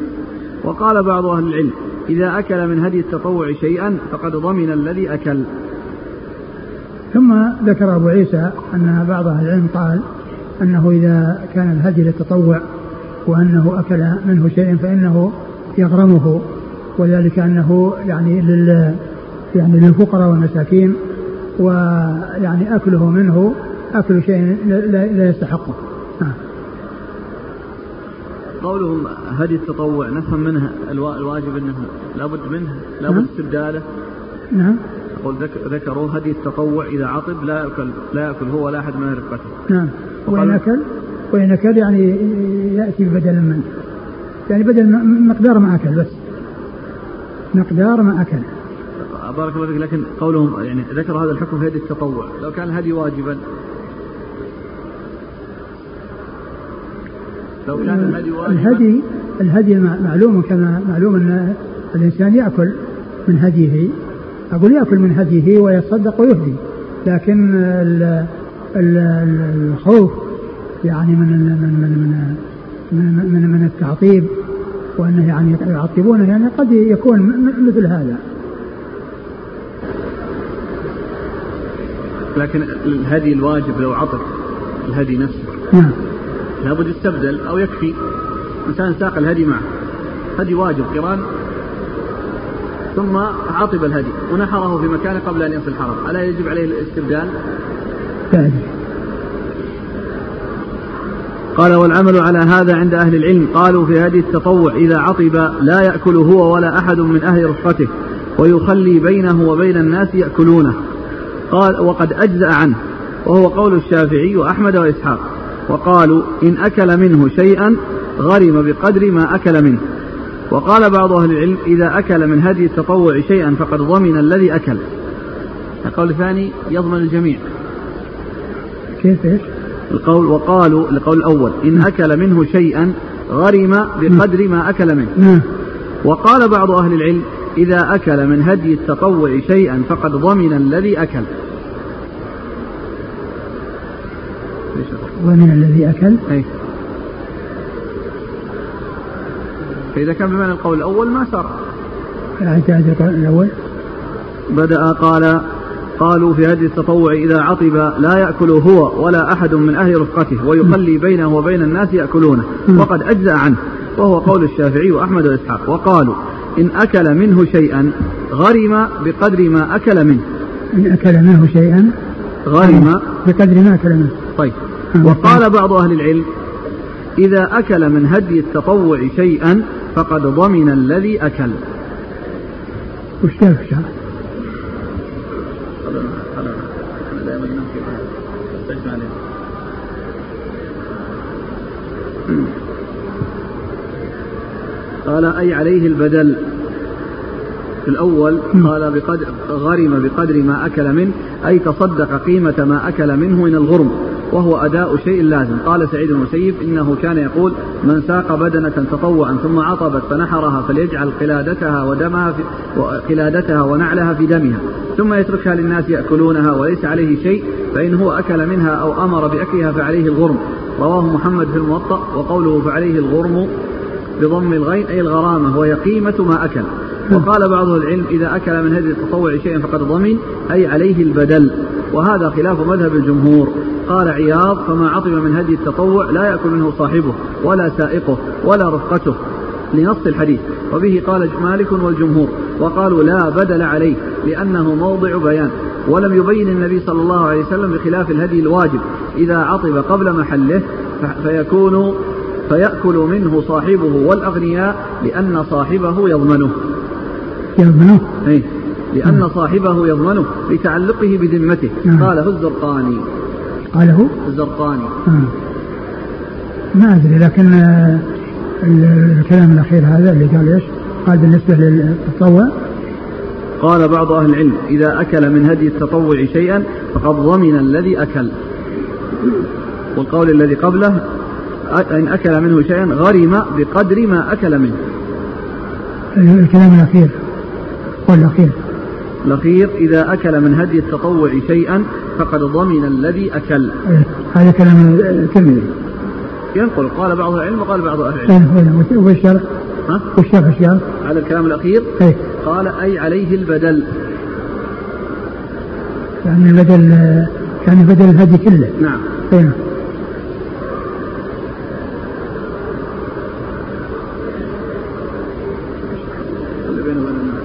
وقال بعض أهل العلم إذا أكل من هدي التطوع شيئا فقد ضمن الذي أكل. ثم ذكر أبو عيسى أن بعض أهل العلم قال أنه إذا كان الهدي للتطوع وأنه أكل منه شيئا فإنه يغرمه وذلك أنه يعني لل يعني للفقراء والمساكين ويعني أكله منه أكل شيء لا يستحقه. نعم. قولهم هدي التطوع نفهم منها الواجب إنه لابد منه لابد نعم. استبداله. نعم. يقول ذكروا هدي التطوع إذا عطب لا يأكل لا يأكل هو ولا احد من رفقته نعم. وإن أكل وإن أكل يعني يأتي بدلا منه يعني بدل مقدار ما أكل بس. مقدار ما أكل. بارك الله فيك لكن قولهم يعني ذكر هذا الحكم في هدي التطوع. لو كان الهدي واجبا. لو كان الهدي واجبا. الهدي الهدي معلوم كما معلوم أن الإنسان يأكل من هديه. أقول يأكل من هديه ويتصدق ويهدي. لكن ال ال الخوف يعني من من من من, من, من التعطيب وأنه يعني يعطبونه يعني قد يكون مثل هذا. لكن الهدي الواجب لو عطف الهدي نفسه. نعم. لابد يستبدل أو يكفي. إنسان ساق الهدي معه. هدي واجب قران ثم عطب الهدي ونحره في مكانه قبل أن يصل الحرم. ألا يجب عليه الاستبدال؟ قال والعمل على هذا عند أهل العلم. قالوا في هدي التطوع إذا عطب لا يأكل هو ولا أحد من أهل رفقته ويخلي بينه وبين الناس يأكلونه. قال وقد أجزأ عنه وهو قول الشافعي وأحمد وإسحاق. وقالوا إن أكل منه شيئا غرم بقدر ما أكل منه. وقال بعض أهل العلم إذا أكل من هدي التطوع شيئا فقد ضمن الذي أكل. القول الثاني يضمن الجميع. كيف إيش؟ القول وقالوا القول الأول إن أكل منه شيئا غرم بقدر ما أكل منه. وقال بعض أهل العلم إذا أكل من هدي التطوع شيئا فقد ضمن الذي أكل. ومن الذي أكل؟ أي. فإذا كان بمعنى القول الأول ما صار أعد القول الأول. بدأ قال قالوا في هدي التطوع إذا عطب لا يأكل هو ولا أحد من أهل رفقته ويخلي بينه وبين الناس يأكلونه. وقد أجزأ عنه. وهو قول الشافعي وأحمد وإسحاق. وقالوا إن أكل منه شيئا غرم بقدر ما أكل منه. إن أكل منه شيئا غرم بقدر ما أكل منه. طيب. وقال بعض أهل العلم إذا أكل من هدي التطوع شيئا فقد ضمن الذي أكل وش شرح؟ قال أي عليه البدل الأول قال بقدر غرم بقدر ما أكل منه أي تصدق قيمة ما أكل منه من الغرم وهو أداء شيء لازم. قال سعيد المسيب إنه كان يقول من ساق بدنة تطوعا ثم عطبت فنحرها فليجعل قلادتها ودمها في قلادتها ونعلها في دمها ثم يتركها للناس يأكلونها وليس عليه شيء فإن هو أكل منها أو أمر بأكلها فعليه الغرم. رواه محمد في الموطأ وقوله فعليه الغرم بضم الغين أي الغرامة وهي قيمة ما أكل. وقال بعض العلم إذا أكل من هدي التطوع شيئا فقد ضمن أي عليه البدل. وهذا خلاف مذهب الجمهور. قال عياض فما عطب من هدي التطوع لا يأكل منه صاحبه ولا سائقه ولا رفقته. لنص الحديث. وبه قال مالك والجمهور. وقالوا لا بدل عليه لأنه موضع بيان. ولم يبين النبي صلى الله عليه وسلم بخلاف الهدي الواجب. إذا عطب قبل محله فيكون فيأكل منه صاحبه والأغنياء لأن صاحبه يضمنه. يضمنه. أي لأن صاحبه يضمنه لتعلقه بذمته. نعم. قاله الزرقاني. قاله؟ الزرقاني. آه. ما أدري لكن آه، الكلام الأخير هذا اللي قال إيش؟ قال بالنسبة للتطوع. قال بعض أهل العلم إذا أكل من هدي التطوع شيئا فقد ضمن الذي أكل. والقول الذي قبله إن أكل منه شيئا غرم بقدر ما أكل منه. الكلام الأخير قول الأخير. إذا أكل من هدي التطوع شيئا فقد ضمن الذي أكل. هذا كلام الترمذي. ينقل قال بعض العلم وقال بعض أهل العلم. إيه، وش الشرح؟ ها؟ وش الشرح؟ إيش قال؟ على الكلام الأخير. إيه. قال أي عليه البدل. يعني البدل يعني بدل الهدي كله. نعم. اي نعم اللي بينه وبين الناس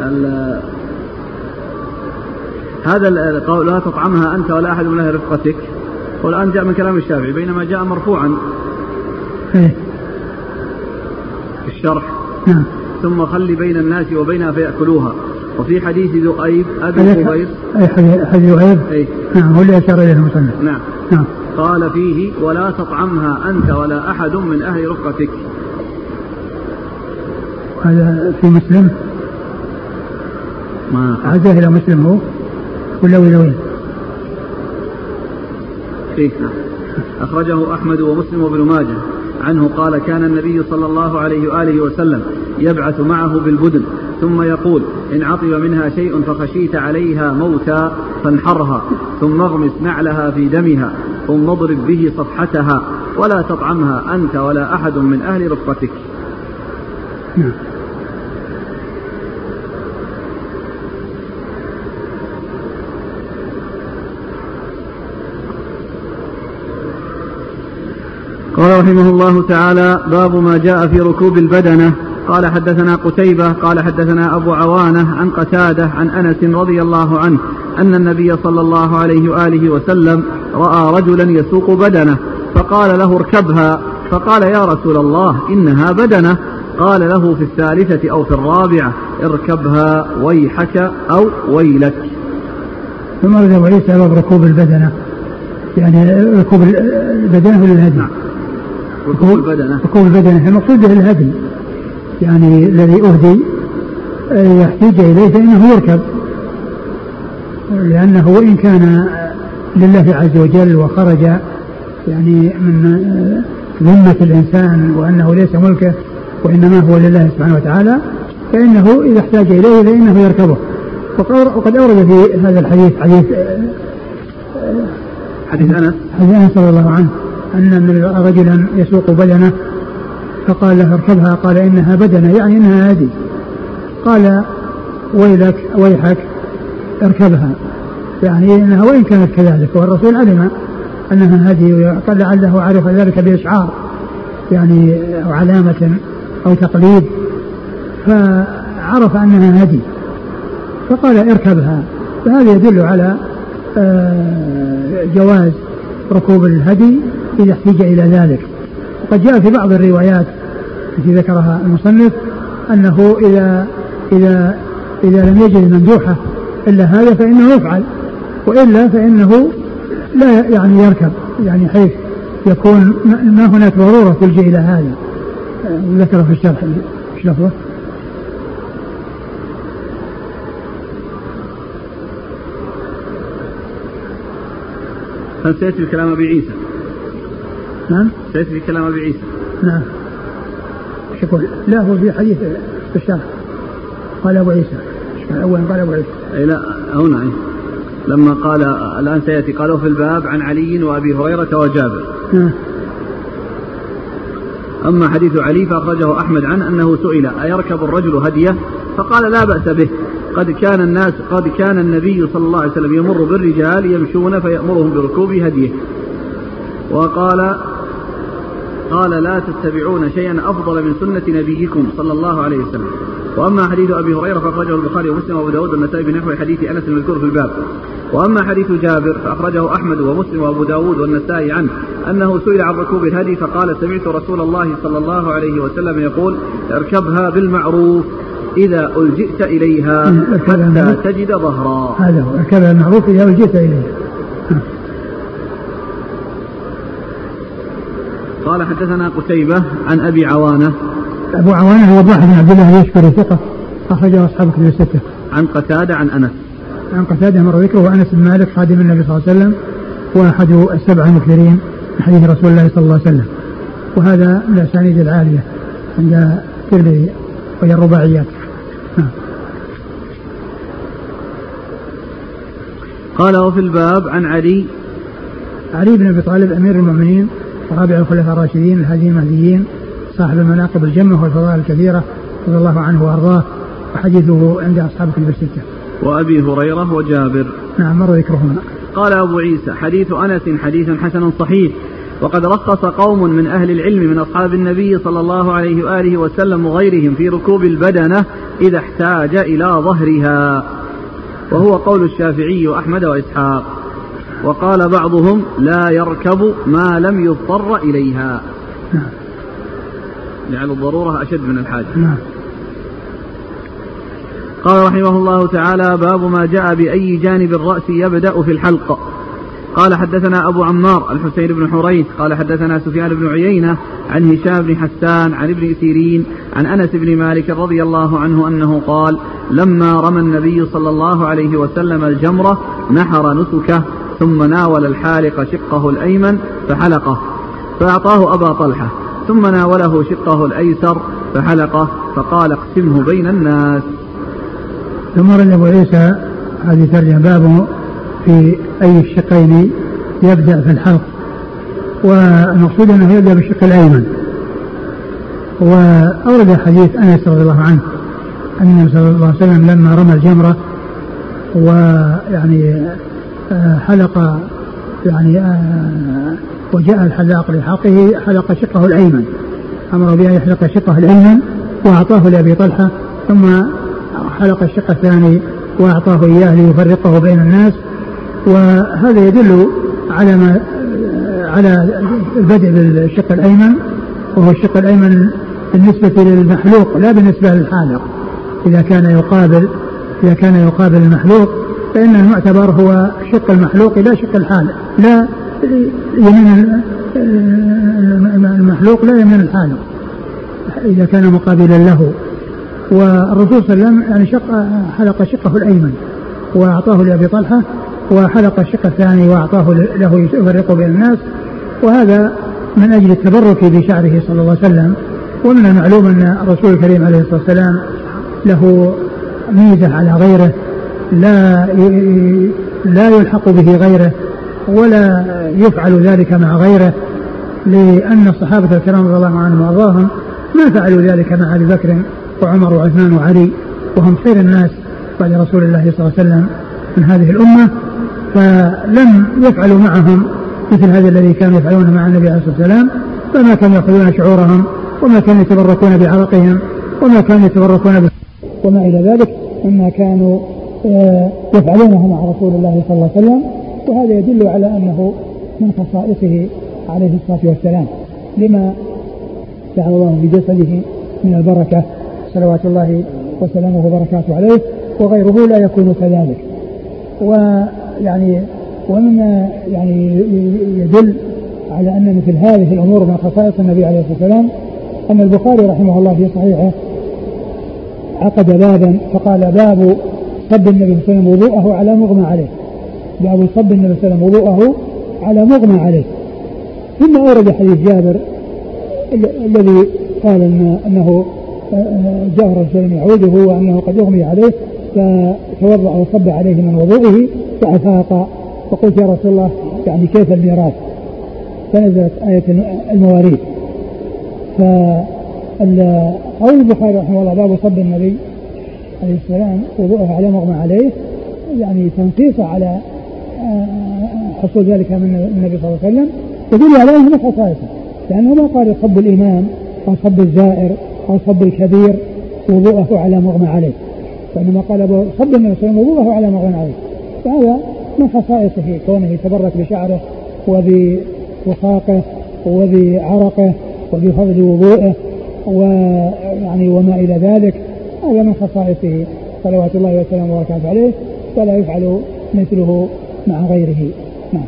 ال- هذا القول لا تطعمها أنت ولا أحد من أهل رفقتك. والآن جاء من كلام الشافعي بينما جاء مرفوعا إيه. في الشرح. نعم. ثم خلي بين الناس وبينها فيأكلوها. وفي حديث ذؤيب أبي قبيس أي حديث وهيب أي. نعم هو اللي أشار إليه المصنف. نعم. نعم. قال فيه ولا تطعمها أنت ولا أحد من أهل رفقتك. هذا في مسلم؟ عزاه إلى مسلم هو؟ ولا ولا وين؟ فيه نعم. أخرجه أحمد ومسلم وابن ماجه. عنه قال كان النبي صلى الله عليه وآله وسلم يبعث معه بالبدن ثم يقول إن عطب منها شيء فخشيت عليها موتا فانحرها ثم اغمس نعلها في دمها ثم اضرب به صفحتها ولا تطعمها أنت ولا أحد من أهل رفقتك. قال رحمه الله تعالى باب ما جاء في ركوب البدنة. قال حدثنا قتيبة قال حدثنا أبو عوانة عن قتادة عن أنس رضي الله عنه أن النبي صلى الله عليه وآله وسلم رأى رجلا يسوق بدنة فقال له اركبها. فقال يا رسول الله إنها بدنة. قال له في الثالثة أو في الرابعة اركبها ويحك أو ويلك. ثم وعيسى باب ركوب البدنة يعني ركوب البدنة ولا الهدي؟ نعم ركوب البدنة ركوب البدنه المقصود به الهدي. يعني الذي أهدي يحتاج إليه فإنه يركب. لأنه وإن كان لله عز وجل وخرج يعني من ذمة الإنسان وأنه ليس ملكه وإنما هو لله سبحانه وتعالى فإنه إذا احتاج إليه فإنه يركبه. وقد أورد في هذا الحديث حديث حديث أنس. حديث أنس رضي الله عنه. أن رجلا يسوق بدنه فقال له اركبها قال إنها بدنة يعني إنها هدي قال ويلك ويحك اركبها. يعني إنها وإن كانت كذلك والرسول علم أنها هدي قال لعله عرف ذلك بإشعار يعني أو علامه أو تقليد. فعرف أنها هدي فقال اركبها. فهذا يدل على آه، جواز ركوب الهدي إذا احتج إلى ذلك. وقد جاء في بعض الروايات التي ذكرها المصنف أنه إذا إذا إذا لم يجد الممدوحه إلا هذا فإنه يفعل وإلا فإنه لا يعني يركب يعني حيث يكون ما هناك ضرورة تلجا إلى هذا. ذكر في الشرح إيش لفظه؟ سيأتي في كلام أبي عيسى؟ نعم. سيأتي في كلام أبي عيسى. نعم. يقول؟ لا هو في حديث في الشرح قال أبو عيسى. أولا قال أبو عيسى. أي لا هنا أي. لما قال الآن سيأتي قالوا في الباب عن علي وأبي هريرة وجابر. نعم. أما حديث علي فأخرجه أحمد عنه أنه سئل أيركب الرجل هدية؟ فقال لا بأس به. قد كان الناس قد كان النبي صلى الله عليه وسلم يمر بالرجال يمشون فيأمرهم بركوب هدية. وقال قال لا تتبعون شيئا أفضل من سنة نبيكم صلى الله عليه وسلم. وأما حديث أبي هريرة فأخرجه البخاري ومسلم وأبو داود والنسائي بنحو حديث أنس المذكور في الباب. وأما حديث جابر فأخرجه أحمد ومسلم وأبو داود والنسائي عنه أنه سئل عن ركوب الهدي فقال سمعت رسول الله صلى الله عليه وسلم يقول اركبها بالمعروف إذا ألجئت إليها حتى تجد ظهرا. هذا هو اركبها بالمعروف إذا ألجئت إليها. قال حدثنا قتيبة عن أبي عوانة أبو عوانة هو واحد بن عبد الله يشكر ثقة أخرجه أصحاب كتب الستة. عن قتادة عن أنس. عن قتادة مر ذكره أنس بن مالك خادم النبي صلى الله عليه وسلم وأحد السبع المكثرين من حديث رسول الله صلى الله عليه وسلم. وهذا من الأسانيد العالية عند الترمذي وهي الرباعيات. نعم. قال وفي الباب عن علي علي بن أبي طالب أمير المؤمنين ورابع الخلفاء الراشدين الهادي المهديين صاحب المناقب الجمة والفضائل الكثيرة رضي الله عنه وأرضاه وحديثه عند أصحاب كتب الستة. وأبي هريرة وجابر. نعم مر ذكرهما. قال أبو عيسى حديث أنس حديث حسن صحيح وقد رخص قوم من أهل العلم من أصحاب النبي صلى الله عليه وآله وسلم وغيرهم في ركوب البدنة إذا احتاج إلى ظهرها وهو قول الشافعي وأحمد وإسحاق وقال بعضهم لا يركب ما لم يضطر إليها نعم. لعل الضرورة أشد من الحاجة نعم قال رحمه الله تعالى باب ما جاء بأي جانب الرأس يبدأ في الحلق قال حدثنا أبو عمار الحسين بن حريث قال حدثنا سفيان بن عيينة عن هشام بن حسان عن ابن سيرين عن أنس بن مالك رضي الله عنه أنه قال لما رمى النبي صلى الله عليه وسلم الجمرة نحر نسكه ثم ناول الحالق شقه الأيمن فحلقه فأعطاه أبا طلحة ثم ناوله شقه الأيسر فحلقه فقال اقسمه بين الناس. ثم رد أبو عيسى هذه ترجمة بابه في أي الشقين يبدأ في الحلق. والمقصود أنه يبدأ بالشق الأيمن. وأورد حديث أنس رضي الله عنه أن النبي صلى الله عليه وسلم لما رمى الجمرة ويعني حلق يعني آه، وجاء الحلاق لحقه حلق شقه الأيمن. أمر بأن يحلق شقه الأيمن وأعطاه لأبي طلحة ثم حلق الشق الثاني وأعطاه إياه ليفرقه بين الناس. وهذا يدل على ما على البدء بالشق الأيمن وهو الشق الأيمن بالنسبة للمحلوق لا بالنسبة للحالق. إذا كان يقابل إذا كان يقابل المحلوق فإن المعتبر هو شق المحلوق لا شق الحالق لا يمين المحلوق لا يمين الحالق إذا كان مقابلا له. والرسول صلى الله عليه وسلم يعني شق حلق شقه الأيمن وأعطاه لأبي طلحة وحلق الشق الثاني وأعطاه له يفرق بين الناس. وهذا من أجل التبرك بشعره صلى الله عليه وسلم. ومن المعلوم أن الرسول الكريم عليه الصلاة والسلام له ميزة على غيره. لا لا يلحق به غيره ولا يفعل ذلك مع غيره لأن الصحابة الكرام رضي الله عنهم وأرضاهم ما فعلوا ذلك مع أبي بكر وعمر وعثمان وعلي وهم خير الناس بعد رسول الله صلى الله عليه وسلم من هذه الأمة فلم يفعلوا معهم مثل هذا الذي كانوا يفعلونه مع النبي عليه الصلاة والسلام فما كانوا يأخذون شعورهم وما كانوا يتبركون بعرقهم وما كانوا يتبركون. وما إلى ذلك مما كانوا يفعلونه مع رسول الله صلى الله عليه وسلم وهذا يدل على أنه من خصائصه عليه الصلاة والسلام. لما جعل الله في جسده من البركة صلوات الله وسلامه وبركاته عليه وغيره لا يكون كذلك. ويعني ومما يعني يدل على أن مثل هذه الأمور من خصائص النبي عليه الصلاة والسلام أن البخاري رحمه الله في صحيحه عقد بابا فقال باب صب النبي صلى الله عليه وسلم وضوءه على مغمى عليه. باب صب النبي صلى الله عليه وسلم وضوءه على مغمى عليه. ثم أورد حديث جابر الذي قال إن إنه جاء الرجل يعوده وأنه قد اغمي عليه فتوضأ وصب عليه من وضوئه فأفاق. فقلت يا رسول الله يعني كيف الميراث؟ فنزلت آية المواريث. قول البخاري رحمه الله باب صب النبي عليه السلام وضوءه على مغمى عليه يعني تنصيص على آه، حصول ذلك من النبي صلى الله عليه وسلم. يدل على انه خصائصه لأنه ما قال صب الإمام أو صب الزائر أو صب الكبير وضوءه على مغمى عليه. وإنما قال صب النبي صلى الله عليه وسلم وضوءه على مغمى عليه. فهذا من خصائصه كونه يتبرك بشعره وبوثاقه وبعرقه وبفضل وضوءه ويعني وما إلى ذلك. هذا من خصائصه صلوات الله وسلامه وبركاته عليه ولا يفعل مثله مع غيره نعم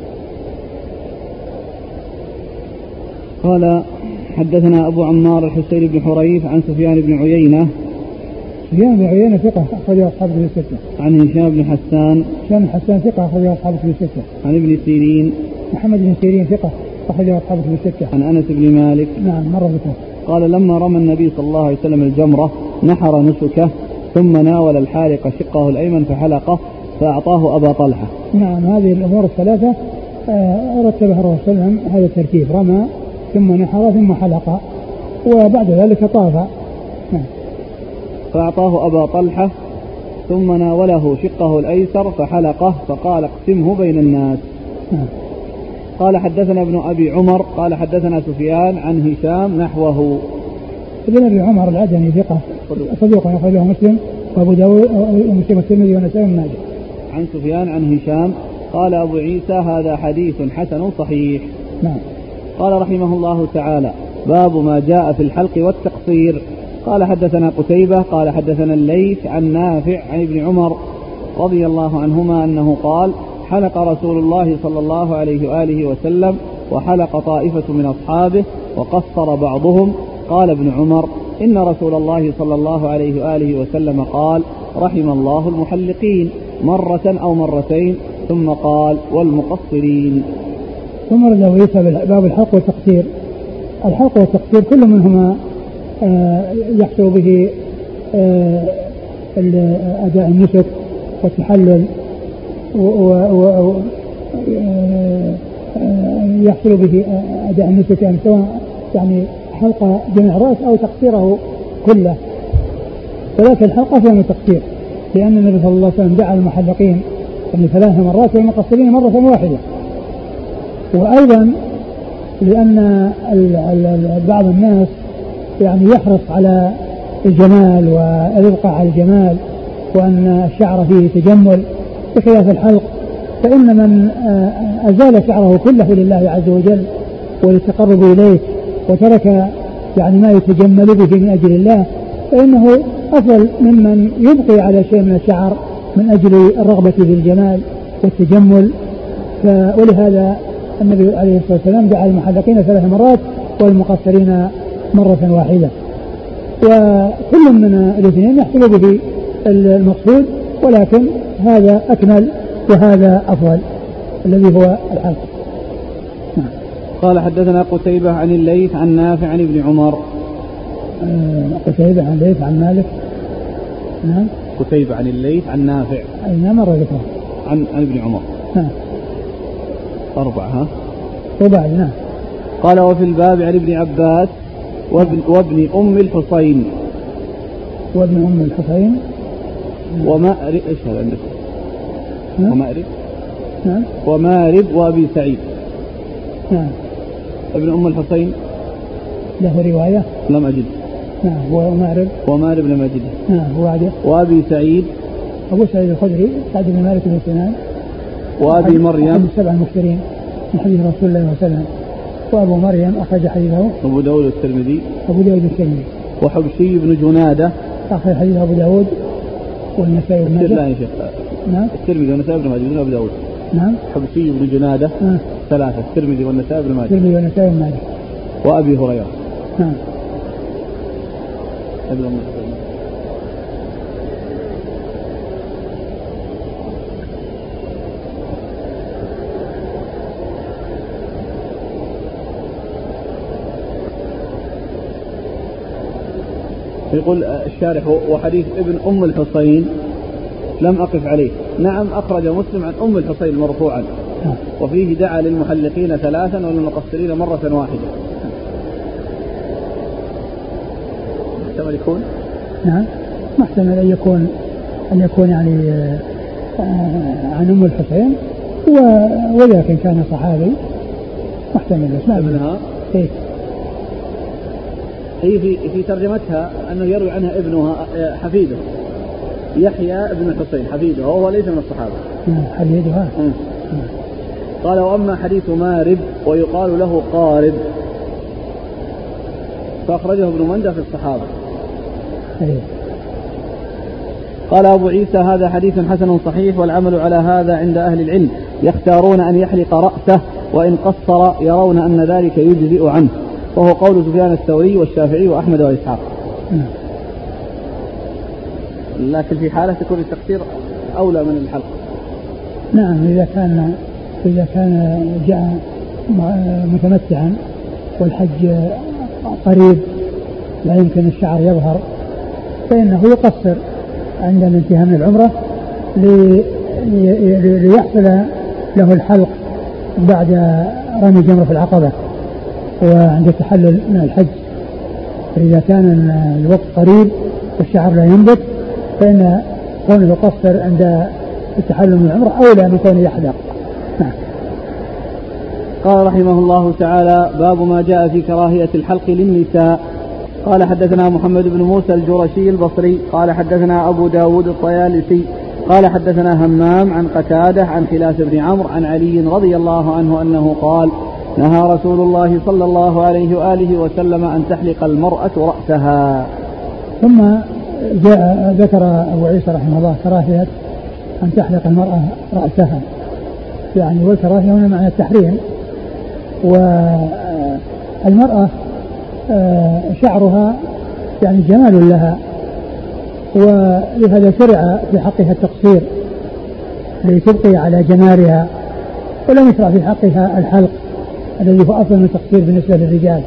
قال حدثنا أبو عمار الحسين بن حريف عن سفيان بن عيينة سفيان بن عيينة ثقة أخرجه أصحاب في الستة. عن هشام بن حسان. هشام بن حسان ثقة أخرجه أصحاب في الستة. عن ابن سيرين. محمد بن سيرين ثقة أخرجه أصحاب في الستة. عن أنس بن مالك. نعم مر بكم. قال لما رمى النبي صلى الله عليه وسلم الجمرة نحر نسكه ثم ناول الحالق شقه الأيمن فحلقه فأعطاه أبا طلحة نعم هذه الأمور الثلاثة آه، رتبها الرسول صلى الله عليه وسلم هذا الترتيب رمى ثم نحر ثم حلق وبعد ذلك طاف نعم. فأعطاه أبا طلحة ثم ناوله شقه الأيسر فحلقه فقال اقسمه بين الناس نعم. قال حدثنا ابن أبي عمر قال حدثنا سفيان عن هشام نحوه ابن أبي عمر العدني ثقة صدوق أخرجه مسلم وأبو داود ومسلم والترمذي والنسائي ماجه. عن سفيان عن هشام قال أبو عيسى هذا حديث حسن صحيح. نعم. قال رحمه الله تعالى باب ما جاء في الحلق والتقصير قال حدثنا قتيبة قال حدثنا الليث عن نافع عن ابن عمر رضي الله عنهما أنه قال حلق رسول الله صلى الله عليه وآله وسلم وحلق طائفة من أصحابه وقصر بعضهم. قال ابن عمر إن رسول الله صلى الله عليه وآله وسلم قال رحم الله المحلقين مرة أو مرتين ثم قال والمقصرين. ثم رد عيسى باب الحلق والتقصير. الحلق والتقصير كل منهما آه، يحصل به آه، أداء النسك والتحلل يحصل به أداء النسك يعني سواء يعني حلق جميع الرأس أو تقصيره كله. ولكن الحلقة فيها من لأن النبي صلى الله عليه وسلم دعا المحلقين يعني ثلاث مرات والمقصرين مرة واحدة. وأيضا لأن بعض الناس يعني يحرص على الجمال والإبقاء على الجمال وأن الشعر فيه تجمل. بخلاف الحلق فإن من آه، أزال شعره كله لله عز وجل وللتقرب إليه وترك يعني ما يتجمل به من أجل الله فإنه أفضل ممن يبقي على شيء من الشعر من أجل الرغبة في الجمال والتجمل. ولهذا النبي عليه الصلاة والسلام دعا المحلقين ثلاث مرات والمقصرين مرة واحدة. وكل من الاثنين يحصل به المقصود ولكن هذا أكمل وهذا أفضل الذي هو الحلق نعم. قال حدثنا قتيبة عن الليث عن نافع عن ابن عمر. آه، قتيبة عن الليث عن مالك. نعم. قتيبة عن الليث عن نافع. أي نعم مر ذكره عن عن ابن عمر. نعم. أربعة ها؟ رباعي نعم. قال وفي الباب عن ابن عباس وابن, وابن أم الحصين. وابن أم الحصين. ومأرب إيش هذا عندك؟ نعم. ومأرب نعم. ومارب وأبي سعيد. نعم. ابن أم الحصين؟ له رواية؟ لم أجد. نعم. ومارب ومارب لم أجد. نعم. وعده؟ وأبي سعيد؟ أبو سعيد الخدري سعد بن مالك بن سنان. وأبي مريم؟ أحد السبع المكثرين من حديث رسول الله صلى الله عليه وسلم. وأبو مريم أخرج حديثه. أبو داود الترمذي. أبو داود الترمذي. وحبشي بن جنادة. أخرج حديث أبو داود. والنسائي بن ماجه لا يا شيخ. نعم. الترمذي والنسائي بن ماجه بن أبو داود. نعم. حبشي بن جنادة. آه. ثلاثة. الترمذي والنسائي بن ماجه. الترمذي والنسائي بن ماجه. وأبي هريرة. نعم. ابن يقول الشارح وحديث ابن أم الحصين لم أقف عليه. نعم أخرج مسلم عن أم الحصين مرفوعا. وفيه دعا للمحلقين ثلاثا وللمقصرين مرة واحدة. محتمل يكون؟ نعم. محتمل أن يكون أن يكون يعني آه، عن أم الحسين ولكن كان صحابي. محتمل بس ما ابنها إيه. هي في في ترجمتها أنه يروي عنها ابنها آه، حفيده يحيى بن الحسين حفيده وهو ليس من الصحابة. حفيدها. قال وأما حديث مارب ويقال له قارب فأخرجه ابن منده في الصحابة. أيه. قال أبو عيسى هذا حديث حسن صحيح والعمل على هذا عند أهل العلم يختارون أن يحلق رأسه وإن قصر يرون أن ذلك يجزئ عنه وهو قول سفيان الثوري والشافعي وأحمد وإسحاق. لكن في حالة يكون التقصير أولى من الحلق نعم إذا كان إذا كان جاء متمتعا والحج قريب لا يمكن الشعر يظهر فإنه يقصر عند الانتهاء من العمرة ليحصل له الحلق بعد رمي جمرة العقبة وعند التحلل من الحج. فإذا كان الوقت قريب والشعر لا ينبت فإن كونه يقصر عند التحلل من العمرة أولى من كونه يحلق. نعم. قال رحمه الله تعالى باب ما جاء في كراهية الحلق للنساء. قال حدثنا محمد بن موسى الجرشي البصري. قال حدثنا أبو داود الطيالسي. قال حدثنا همام عن قتادة عن خلاف بن عمرو عن علي رضي الله عنه أنه قال نهى رسول الله صلى الله عليه وآله وسلم أن تحلق المرأة رأسها. ثم جاء ذكر أبو عيسى رحمه الله كراهية أن تحلق المرأة رأسها. يعني والكراهية هنا معنى التحريم. والمرأة آه، شعرها يعني جمال لها. ولهذا شرع في حقها التقصير لتبقي على جمالها. ولم يشرع في حقها الحلق. الذي هو أفضل من التقصير بالنسبة للرجال.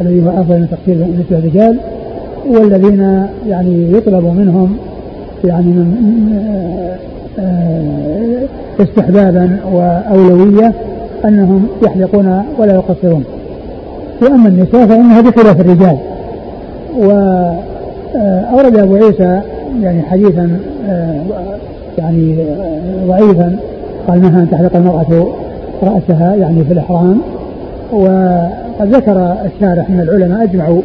الذي هو أفضل من التقصير بالنسبة للرجال والذين يعني يطلب منهم يعني من آه، استحبابا وأولوية أنهم يحلقون ولا يقصرون. وأما النساء فإنها بخلاف الرجال. واورد أبو عيسى يعني حديثا آه، يعني آه، ضعيفا قال نهى أن تحلق المرأة راسها يعني في الإحرام وقد ذكر الشارح ان العلماء أجمعوا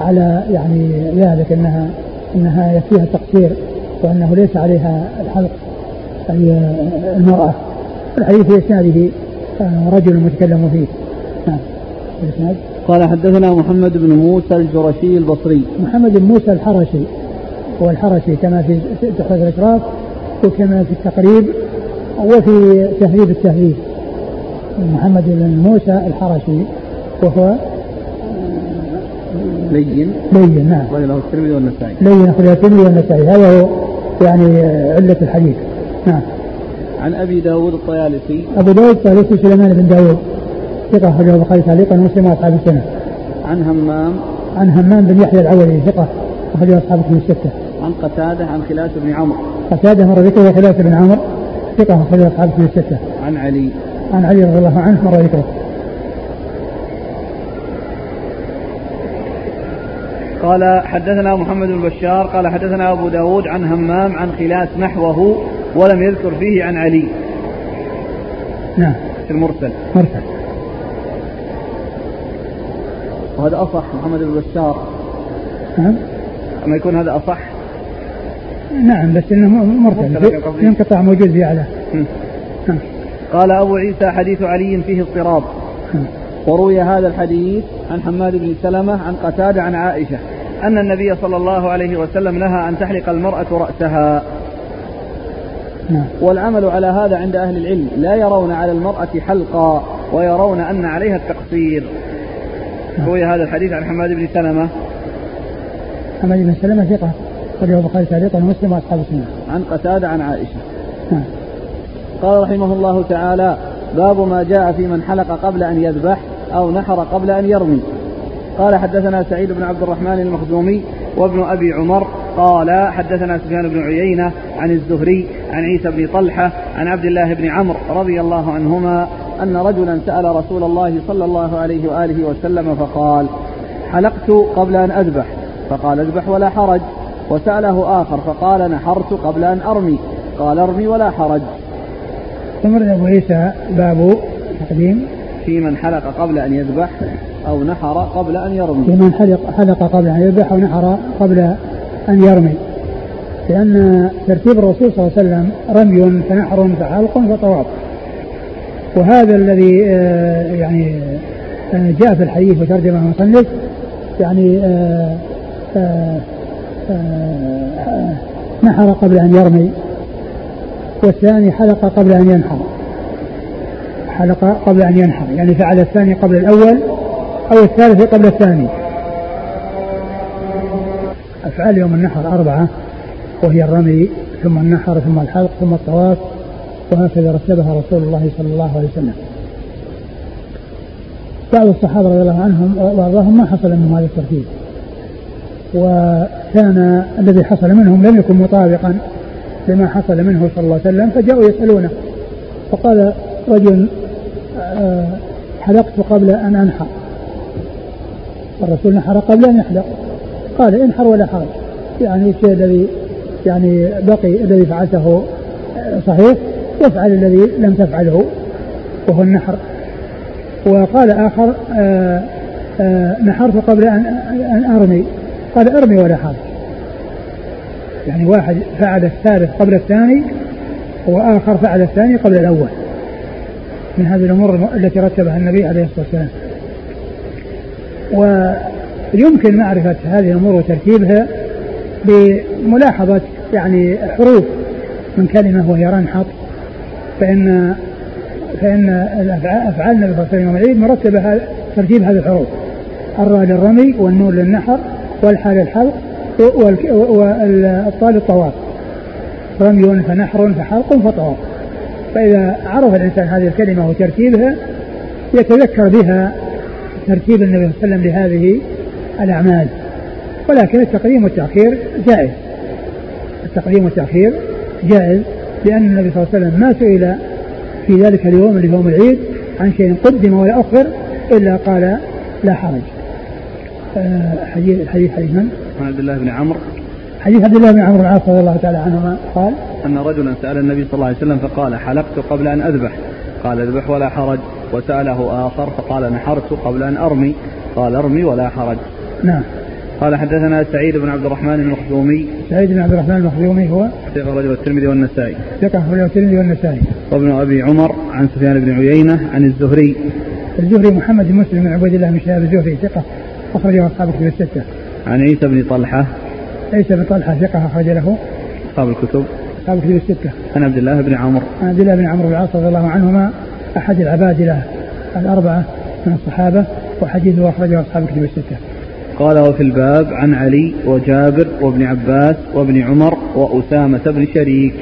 على يعني ذلك انها إنها يكفيها التقصير وأنه ليس عليها الحلق أي المرأة. الحديث في اسناده آه، رجل متكلم فيه. نعم. قال حدثنا محمد بن موسى الجرشي البصري. محمد بن موسى الحرشي. هو الحرشي كما في تحفة الإشراف وكما في التقريب وفي تهذيب التهذيب. محمد بن موسى الحرشي وهو لين. لين نعم. أخرج له الترمذي والنسائي. لين أخرجه الترمذي والنسائي. هذا هو يعني علة الحديث. نعم. عن أبي داود الطيالسي. أبو داود الطيالسي سليمان بن داود. ثقة أخرجه البخاري تعليقا ومسلم وأصحاب السنة. عن همام. عن همام بن يحيى العولي ثقة أخرجه أصحاب الكتب الستة. عن قتادة عن خلاف بن عمرو. قتادة مر ذكره خلاف بن عمرو ثقة أخرجه أصحاب الكتب الستة. عن علي. عن علي رضي الله عنه مر ذكره قال حدثنا محمد بن بشار قال حدثنا أبو داود عن همام عن خلاس نحوه ولم يذكر فيه عن علي. نعم. في المرسل. مرسل. وهذا أصح محمد بن بشار. نعم. أما يكون هذا أصح؟ نعم بس إنه مرسل. انقطاع موجود نعم قال أبو عيسى حديث علي فيه اضطراب. نعم. وروي هذا الحديث عن حماد بن سلمة عن قتادة عن عائشة أن النبي صلى الله عليه وسلم نهى أن تحلق المرأة رأسها. نعم. والعمل على هذا عند أهل العلم لا يرون على المرأة حلقا ويرون أن عليها التقصير. روي هذا الحديث عن حماد بن سلمة. حماد بن سلمة ثقة. أخرجه البخاري تعليقا ومسلم وأصحاب السنة. عن قتادة عن عائشة. نعم. قال رحمه الله تعالى باب ما جاء في من حلق قبل أن يذبح أو نحر قبل أن يرمي. قال حدثنا سعيد بن عبد الرحمن المخزومي وابن أبي عمر قال حدثنا سفيان بن عيينة عن الزهري عن عيسى بن طلحة عن عبد الله بن عمرو رضي الله عنهما أن رجلا سأل رسول الله صلى الله عليه وآله وسلم فقال حلقت قبل أن أذبح. فقال اذبح ولا حرج. وسأله آخر فقال نحرت قبل أن أرمي. قال ارمي ولا حرج. ثم أبو عيسى باب تقديم. في من حلق قبل أن يذبح أو نحر قبل أن يرمي. في من حلق حلق قبل أن يذبح ونحر قبل أن يرمي. لأن ترتيب الرسول صلى الله عليه وسلم رمي فنحر فحلق فطواف وهذا الذي آه، يعني آه، جاء في الحديث وترجمه المصنف يعني آه، نحر قبل أن يرمي. والثاني حلق قبل أن ينحر. حلق قبل أن ينحر. يعني فعل الثاني قبل الأول أو الثالث قبل الثاني. أفعال يوم النحر أربعة. وهي الرمي ثم النحر ثم الحلق ثم الطواف. وهكذا رتبها رسول الله صلى الله عليه وسلم. بعض الصحابة رضي الله عنهم وأرضاهم ما حصل منهم هذا الترتيب. وكان الذي حصل منهم لم يكن مطابقا لما حصل منه صلى الله عليه وسلم فجاءوا يسألونه. فقال رجل آه، حلقت قبل أن أنحر. الرسول نحر قبل أن يحلق. قال انحر ولا حرج. يعني الشيء الذي يعني بقي الذي فعلته آه، صحيح وافعل الذي لم تفعله وهو النحر. وقال آخر آه، آه، نحرت قبل أن أرمي. قال ارمي ولا حرج. يعني واحد فعل الثالث قبل الثاني وآخر فعل الثاني قبل الأول. من هذه الأمور التي رتبها النبي عليه الصلاة والسلام. ويمكن معرفة هذه الأمور وترتيبها بملاحظة يعني حروف من كلمة وهي رنحط فإن فإن أفعال النبي صلى الله عليه وسلم مرتبة ترتيب هذه الحروف. الراء للرمي والنون للنحر والحاء للحلق والطاء للطواف رمي فنحر فحلق فطواف. فإذا عرف الإنسان هذه الكلمة وترتيبها يتذكر بها ترتيب النبي صلى الله عليه وسلم لهذه الأعمال. ولكن التقديم والتأخير جائز. التقديم والتأخير جائز لأن النبي صلى الله عليه وسلم ما سئل في ذلك اليوم اللي يوم العيد عن شيء قدم ولا أخر إلا قال لا حرج. آه، حديث حديث من؟ عن عبد الله بن عمرو. حديث عبد الله بن عمرو بن العاص رضي الله تعالى عنهما قال أن رجلا سأل النبي صلى الله عليه وسلم فقال حلقت قبل أن أذبح؟ قال أذبح ولا حرج. وسأله آخر فقال نحرت قبل أن أرمي. قال أرمي ولا حرج. نعم. قال حدثنا سعيد بن عبد الرحمن المخزومي. سعيد بن عبد الرحمن المخزومي هو ثقة رجل الترمذي والنسائي. ثقة أخرجه الترمذي والنسائي. وابن أبي عمر عن سفيان بن عيينة عن الزهري. الزهري محمد بن مسلم بن عبيد الله بن شهاب الزهري ثقة أخرجه أصحاب الكتب الستة. عن عيسى بن طلحة. ليس بن طلحة ثقة أخرج له. أصحاب الكتب. أصحاب الكتب الستة. عن عبد الله بن عمرو. عن عبد الله بن عمرو بن العاص رضي الله عنهما أحد العبادلة الأربعة من الصحابة وحديثه أخرجه أصحاب الكتب الستة. قال وفي الباب عن علي وجابر وابن عباس وابن عمر وأسامة بن شريك.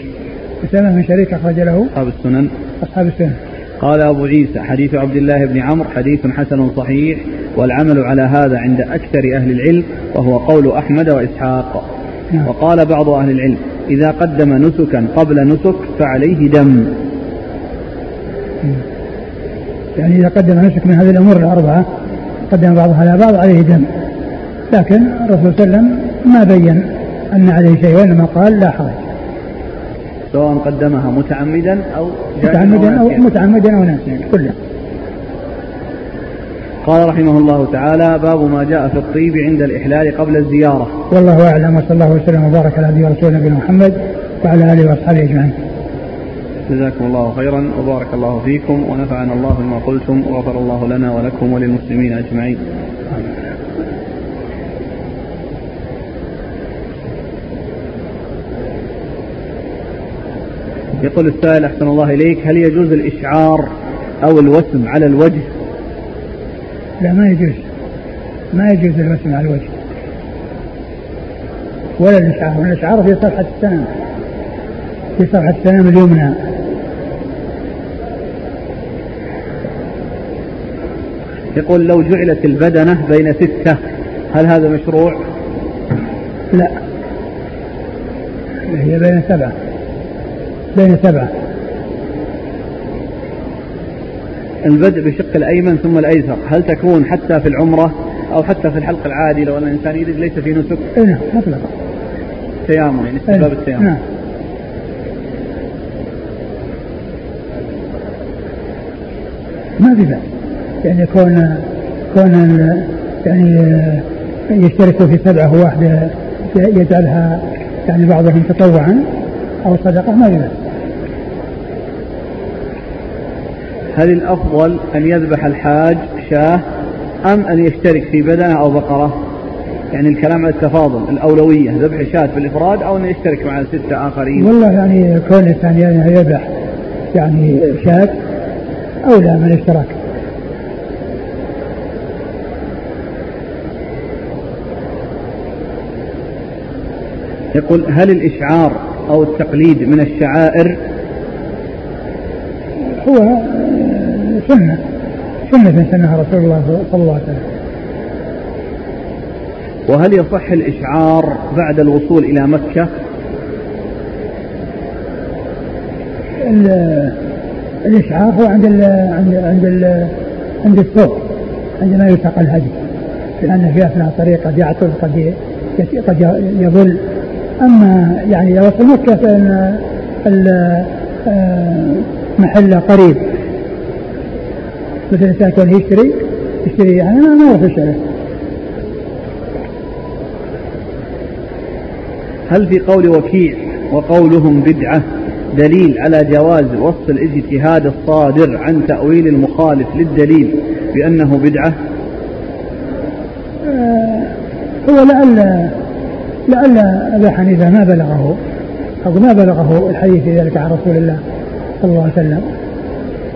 أسامة بن شريك أخرج له. أصحاب السنن. أصحاب السنن. قال أبو عيسى حديث عبد الله بن عمرو حديث حسن صحيح والعمل على هذا عند أكثر أهل العلم وهو قول أحمد وإسحاق. نعم. وقال بعض أهل العلم إذا قدم نسكا قبل نسك فعليه دم. يعني إذا قدم نسك من هذه الأمور الأربعة قدم بعضها على بعض عليه دم. لكن الرسول صلى الله عليه وسلم ما بين أن عليه شيء وإنما قال لا حرج. سواء قدمها متعمدا أو متعمدا أو متعمدا أو ناسيا كله. قال رحمه الله تعالى باب ما جاء في الطيب عند الإحلال قبل الزيارة. والله أعلم وصلى الله وسلم وبارك على نبينا ورسول نبينا محمد وعلى آله وأصحابه أجمعين. جزاكم الله خيرا وبارك الله فيكم ونفعنا الله بما قلتم وغفر الله لنا ولكم وللمسلمين أجمعين. يقول السائل أحسن الله إليك هل يجوز الإشعار أو الوسم على الوجه؟ لا ما يجوز. ما يجوز الوسم على الوجه. ولا الإشعار. الإشعار في صفحة السنام في صفحة السنام اليمنى. يقول لو جعلت البدنة بين ستة هل هذا مشروع؟ لا. هي بين سبعة. بين سبعة. البدء بالشق الأيمن ثم الأيسر. هل تكون حتى في العمرة أو حتى في الحلق العادي؟ لو أن الإنسان يريد ليس في نسك؟ نعم مطلقا تيامن يعني استحباب التيامن نعم. ما في بأس. يعني كون كون يعني يشتركوا في سبعة وواحدة يجعلها يعني بعضهم تطوعا أو صدقة ما في بأس. هل الأفضل أن يذبح الحاج شاه أم أن يشترك في بدنة أو بقرة؟ يعني الكلام على التفاضل الأولوية ذبح شاة في الإفراد أو أن يشترك مع ستة آخرين. والله يعني كون الإنسان يعني يذبح يعني شاة أولى من الاشتراك. يقول هل الإشعار أو التقليد من الشعائر هو سنة. سنة سنها رسول الله صلى الله عليه وسلم. وهل يصح الإشعار بعد الوصول إلى مكة؟ الإشعار هو عند ال عند عند ال عند السوق عندما يلتقى الهدي. لأن في أثناء الطريق قد يعطل قد قد يضل أما يعني إذا وصل مكة فإن آه، قريب. مثل الإنسان كون يشتري يشتري يعني ما في شيء هل في قول وكيع وقولهم بدعة دليل على جواز وصف الاجتهاد الصادر عن تأويل المخالف للدليل بأنه بدعة؟ آه هو لعل لعل أبا حنيفة ما بلغه أو ما بلغه الحديث في ذلك عن رسول الله صلى الله عليه وسلم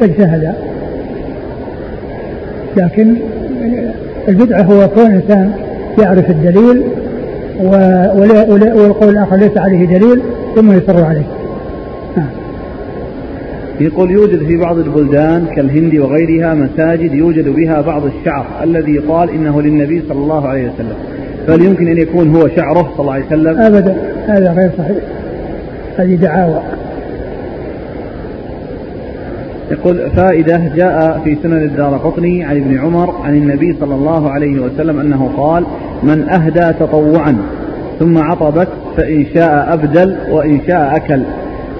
اجتهد لكن البدعة هو كون الإنسان يعرف الدليل والقول الآخر ليس عليه دليل ثم يصر عليه. نعم. يقول يوجد في بعض البلدان كالهند وغيرها مساجد يوجد بها بعض الشعر الذي يقال إنه للنبي صلى الله عليه وسلم. فهل يمكن أن يكون هو شعره صلى الله عليه وسلم؟ أبدا. هذا غير صحيح. هذه دعاوى. يقول فائدة جاء في سنن الدار قطني عن ابن عمر عن النبي صلى الله عليه وسلم أنه قال من أهدى تطوعا ثم عطبت فإن شاء أبدل وإن شاء أكل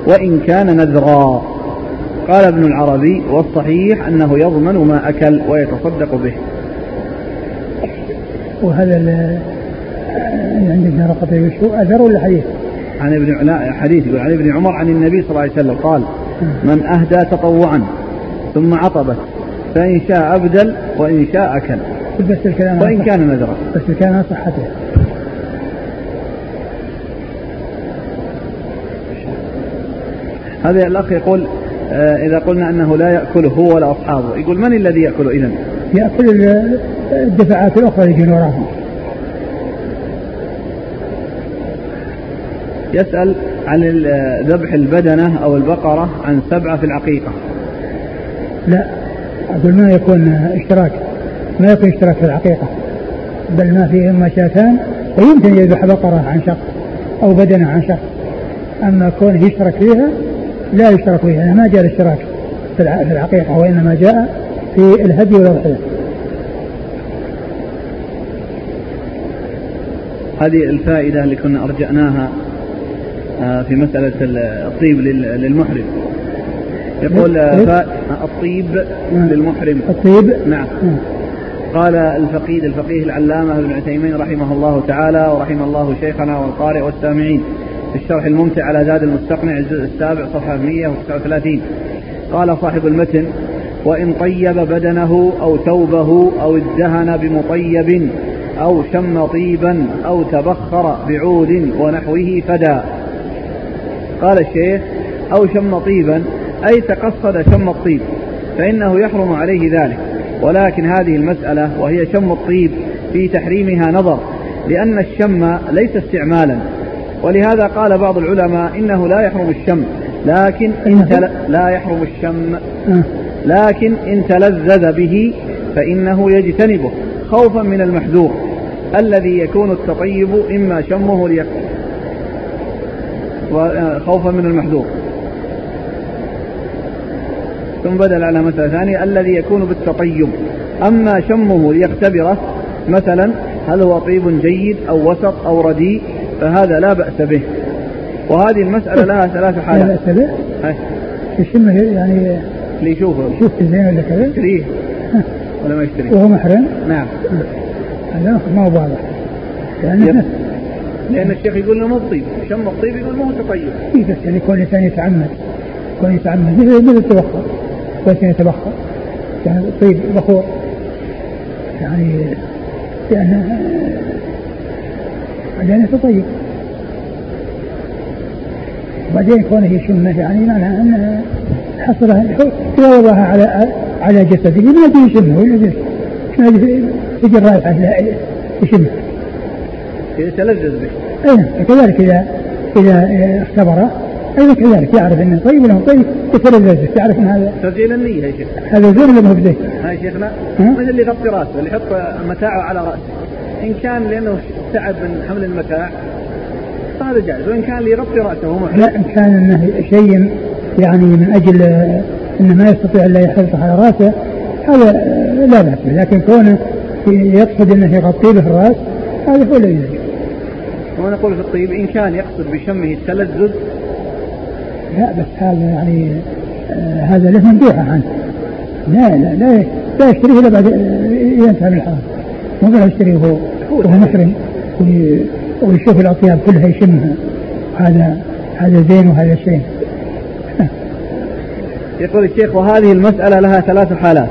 وإن كان نذرا قال ابن العربي والصحيح أنه يضمن ما أكل ويتصدق به وهذا عند ابن وشو أثر ولا حديث؟ عن ابن لا حديث يقول عن ابن عمر عن النبي صلى الله عليه وسلم قال من أهدى تطوعا ثم عطبت فإن شاء أبدل وإن شاء أكل. بس الكلام وإن كان مزرعة بس الكلام صحته هذا الأخ يقول آه، إذا قلنا أنه لا يأكله هو ولا أصحابه يقول من الذي يأكله إذا؟ يأكل الدفعات الأخرى اللي يجون وراهم يسأل عن ذبح البدنة أو البقرة عن سبعة في العقيقة. لا أقول ما يكون اشتراك. ما يكون اشتراك في العقيقة. بل ما فيه إما شاتان ويمكن يذبح بقرة عن شخص أو بدنة عن شخص. أما كونه يشترك فيها لا يشترك فيها يعني ما جاء الاشتراك في العقيقة وإنما جاء في الهدي والأضحية. هذه الفائدة اللي كنا أرجعناها في مسألة الطيب للمحرم. يقول آه، الطيب نعم. للمحرم. الطيب؟ نعم. قال الفقيد الفقيه العلامة ابن عثيمين رحمه الله تعالى ورحم الله شيخنا والقارئ والسامعين في الشرح الممتع على زاد المستقنع الجزء السابع صفحة 139 قال صاحب المتن وإن طيب بدنه أو ثوبه أو ادهن بمطيب أو شم طيبا أو تبخر بعود ونحوه فدا. قال الشيخ أو شم طيبا أي تقصد شم الطيب فإنه يحرم عليه ذلك ولكن هذه المسألة وهي شم الطيب في تحريمها نظر لأن الشم ليس استعمالا ولهذا قال بعض العلماء إنه لا يحرم الشم لكن إن لا يحرم الشم آه. لكن إن تلذذ به فإنه يجتنبه خوفا من المحذور الذي يكون التطيب إما شمه. خوفا من المحذور. ثم بدل على مسألة ثانية الذي يكون بالتطيب. أما شمه ليختبره مثلا هل هو طيب جيد أو وسط أو رديء؟ فهذا لا بأس به. وهذه المسألة لها ثلاث حالات لا بأس به؟ يشمه يعني اللي يشوفه يشوف زين ولا كذا؟ يشتريه ولا ما يشتريه؟ وهو محرم؟ نعم. هذا ما هو واضح. لأن لأن الشيخ يقول له مو بطيب. شم الطيب يقول ما هو تطيب إيه بس يعني كون الإنسان يتعمد كون يتعمد. مثل التبخر كون يتبخر. يعني الطيب بخور. يعني لأنه لأنه تطيب. وبعدين كونه يشمه يعني معناه أنه حصلها إذا وضعها على على جسده ما يشمه. ولا ما يجي الرائحة يشمه. يتلذذ به. اي كذلك إذا إذا اختبره أيضا كذلك يعرف إنه طيب ولا طيب يتلذذ يعرف إن هذا تسجيل النية يا شيخ. هذا زين ولا ما هو هاي شيخنا مثل اللي يغطي رأسه اللي يحط متاعه على رأسه. إن كان لأنه تعب من حمل المتاع فهذا جائز. وإن كان ليغطي رأسه محرم. لا إن كان إنه شيء يعني من أجل إنه ما يستطيع الا يحرص على رأسه هذا لا بأس لكن كونه يقصد إنه يغطي به الرأس هذا هو الذي ونقول في الطيب إن كان يقصد بشمه التلذذ. لا بس هذا يعني آه هذا له مندوحه عنه. لا لا لا لا يشتريه إلا بعد ينتهي من الحرام. مو يشتريه وهو محرم ويشوف الأطياب كلها يشمها. هذا هذا زين وهذا شين. يقول الشيخ وهذه المسألة لها ثلاث حالات.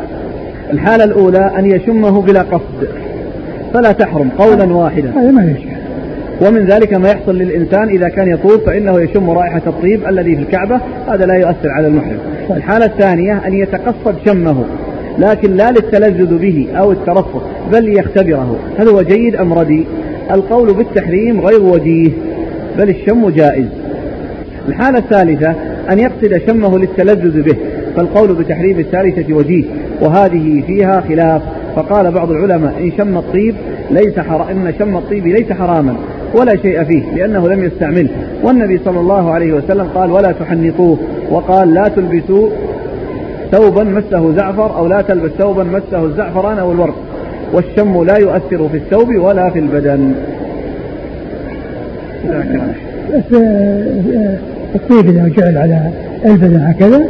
الحالة الأولى أن يشمه بلا قصد. فلا تحرم قولا واحدا. هذا ما يشمه ومن ذلك ما يحصل للإنسان إذا كان يطوف فإنه يشم رائحة الطيب الذي في الكعبة هذا لا يؤثر على المحرم. الحالة الثانية أن يتقصد شمه لكن لا للتلذذ به أو الترفق بل ليختبره. هل هو جيد أم ردي القول بالتحريم غير وجيه بل الشم جائز. الحالة الثالثة أن يقصد شمه للتلذذ به. فالقول بتحريم الثالثة وجيه وهذه فيها خلاف. فقال بعض العلماء إن شم الطيب ليس حرام إن شم الطيب ليس حراما. ولا شيء فيه لأنه لم يستعمله والنبي صلى الله عليه وسلم قال ولا تحنطوه. وقال لا تلبسوا ثوبا مسه زعفر أو لا تلبس ثوبا مسه الزعفران أو الورق والشم لا يؤثر في الثوب ولا في البدن. بس آه، الطيب إذا جعل على البدن هكذا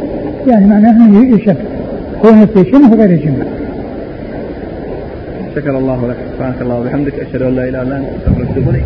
يعني معناه أنه يشم. كونه يشم غير يشم. شكر الله لك. سبحانك الله وبحمدك أشهد أن لا إله إلا أنت أستغفرك وأتوب إليك.